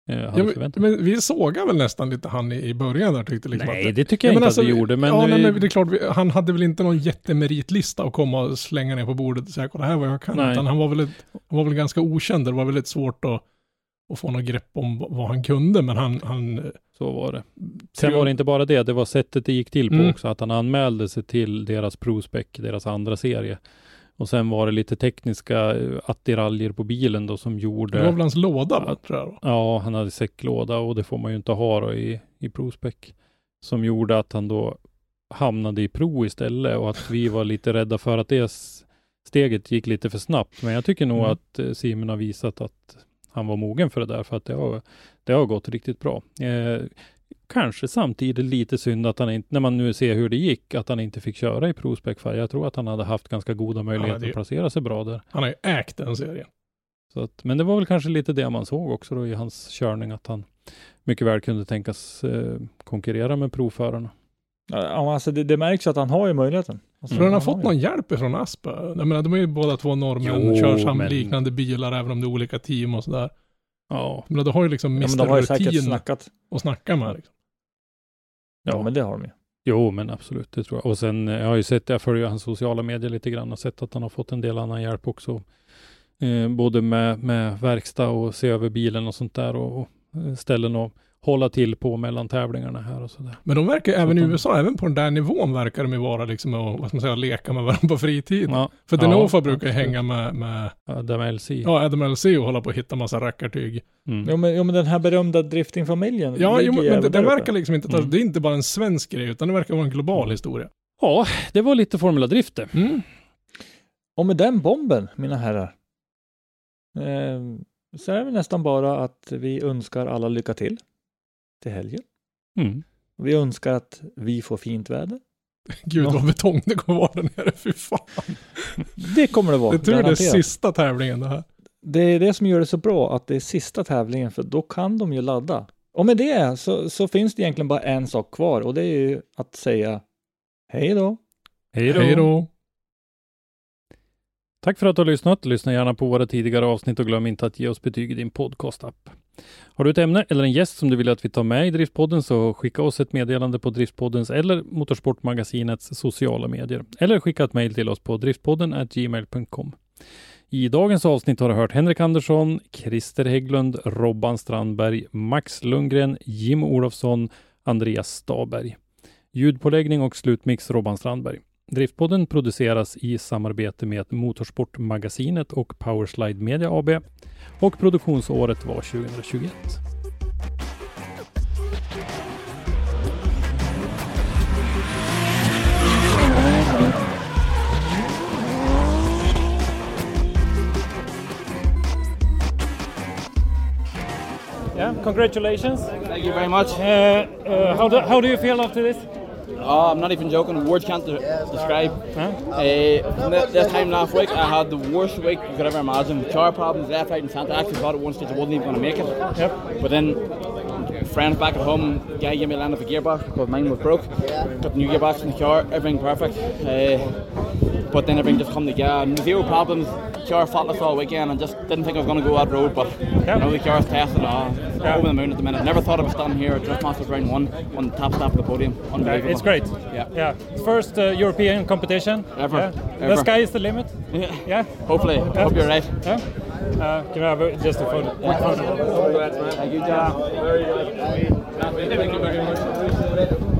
Ja, men, men vi sågade väl nästan lite han i, i början där tyckte liksom Nej, att det tycker jag Ja, men inte alltså, att vi gjorde, men, ja, nej, men det är klart, vi, han hade väl inte någon jättemeritlista att komma och slänga ner på bordet och säga kolla här vad jag kan. Nej. Utan han var väl, ett, han var väl ganska okänd. Det var väldigt svårt att, att få något grepp om vad han kunde. Men han, han så var det. Sen var det inte bara det, det var sättet det gick till på Mm. också, att han anmälde sig till deras ProSpec, deras andra serie. Och sen var det lite tekniska eh, attiraljer på bilen då som gjorde... det var väl hans låda va, tror jag. Då. Ja, han hade säcklåda och det får man ju inte ha då i, i ProSpec. Som gjorde att han då hamnade i Pro istället och att vi var lite rädda för att det steget gick lite för snabbt. Men jag tycker nog Mm. att eh, Simon har visat att han var mogen för det där, för att det har, det har gått riktigt bra. Eh, kanske samtidigt lite synd att han inte, när man nu ser hur det gick, att han inte fick köra i ProSpec för jag tror att han hade haft ganska goda möjligheter det- att placera sig bra där. Han har ju ägt den serien. Så att, men det var väl kanske lite det man såg också då i hans körning, att han mycket väl kunde tänkas eh, konkurrera med provförarna. Ja, alltså det, det märks ju att han har ju möjligheten. Alltså, du han har fått ju. någon hjälp ifrån Aspa? Jag menar, de är ju båda två norrmän, Jo, kör sam men- liknande bilar även om det är olika team och sådär. Ja, Men du har ju liksom Ja, men Mr. de har ju säkert snackat. att snacka med. Liksom. Ja, men det har de ju. jo men absolut, det tror jag. Och sen, eh, jag har ju sett, jag följer hans sociala medier lite grann och sett att han har fått en del annan hjälp också. Eh, både med, med verkstad och se över bilen och sånt där och, och eh, ställen att hålla till på mellan tävlingarna här och sådär. Men de verkar ju även i USA, även på den där nivån verkar de ju vara liksom och, vad ska man säga, leka med varandra på fritid. Ja, För ja, Denofa brukar ju hänga med, med Adam LC. ja, Adam LC och hålla på och hitta massa rackartyg. Mm. Jo men, jo, men den här berömda driftingfamiljen. Ja, jo, men det, uppe. verkar liksom inte, Mm. det är inte bara en svensk grej, utan det verkar vara en global historia. ja, det var lite Formula Drift det. Mm. Och med den bomben, mina herrar, eh, så är det nästan bara att vi önskar alla lycka till till helgen. Mm. Vi önskar att vi får fint väder. [LAUGHS] Gud Ja. vad betong det kommer vara där nere, fy fan. [LAUGHS] Det kommer det vara. Det är tur det är garanterat. sista tävlingen det här. Det är det som gör det så bra, att det är sista tävlingen, för då kan de ju ladda. Och med det så, så finns det egentligen bara en sak kvar och det är ju att säga hej då. Hej då. Hej då. Tack för att du har lyssnat. Lyssna gärna på våra tidigare avsnitt och glöm inte att ge oss betyg i din podcast-app. Har du ett ämne eller en gäst som du vill att vi tar med i Driftpodden så skicka oss ett meddelande på Driftpoddens eller Motorsportmagasinets sociala medier. Eller skicka ett mejl till oss på driftpodden gmail.com. I dagens avsnitt har du hört Henrik Andersson, Christer Hägglund, Robban Strandberg, Max Lundgren, Jim Olofsson, Andreas Staberg. Ljudpåläggning och slutmix Robban Strandberg. Driftpodden produceras i samarbete med Motorsportmagasinet och Powerslide Media AB och produktionsåret var 2021. Yeah, congratulations. Thank you very much. Uh, uh, how, do, how do you feel after this? Oh, I'm not even joking. Words can't de- describe. Uh, th- this time last week, I had the worst week you could ever imagine. Car problems left, right, and centre. I actually thought at one stage I wasn't even going to make it. Yep. But then, friends back at home, guy gave me a line of a gearbox because mine was broke. Got the new gearbox in the car, everything perfect. Uh, but then everything just come together. Zero problems. Car faultless all weekend, and just didn't think I was going to go that road. But you know, the car's tested. Uh, Over the moon at the minute. Never thought I was standing here at Drift Masters round one on the top step of the podium. Unbelievable. It's great. Yeah. Yeah. First uh, European competition. Ever. Yeah. Ever. The sky is the limit. Yeah. Yeah. Hopefully. Yeah. Hope you're right. Yeah. Uh, can I have a- just a photo? quick photo? Thank you, John. Very good.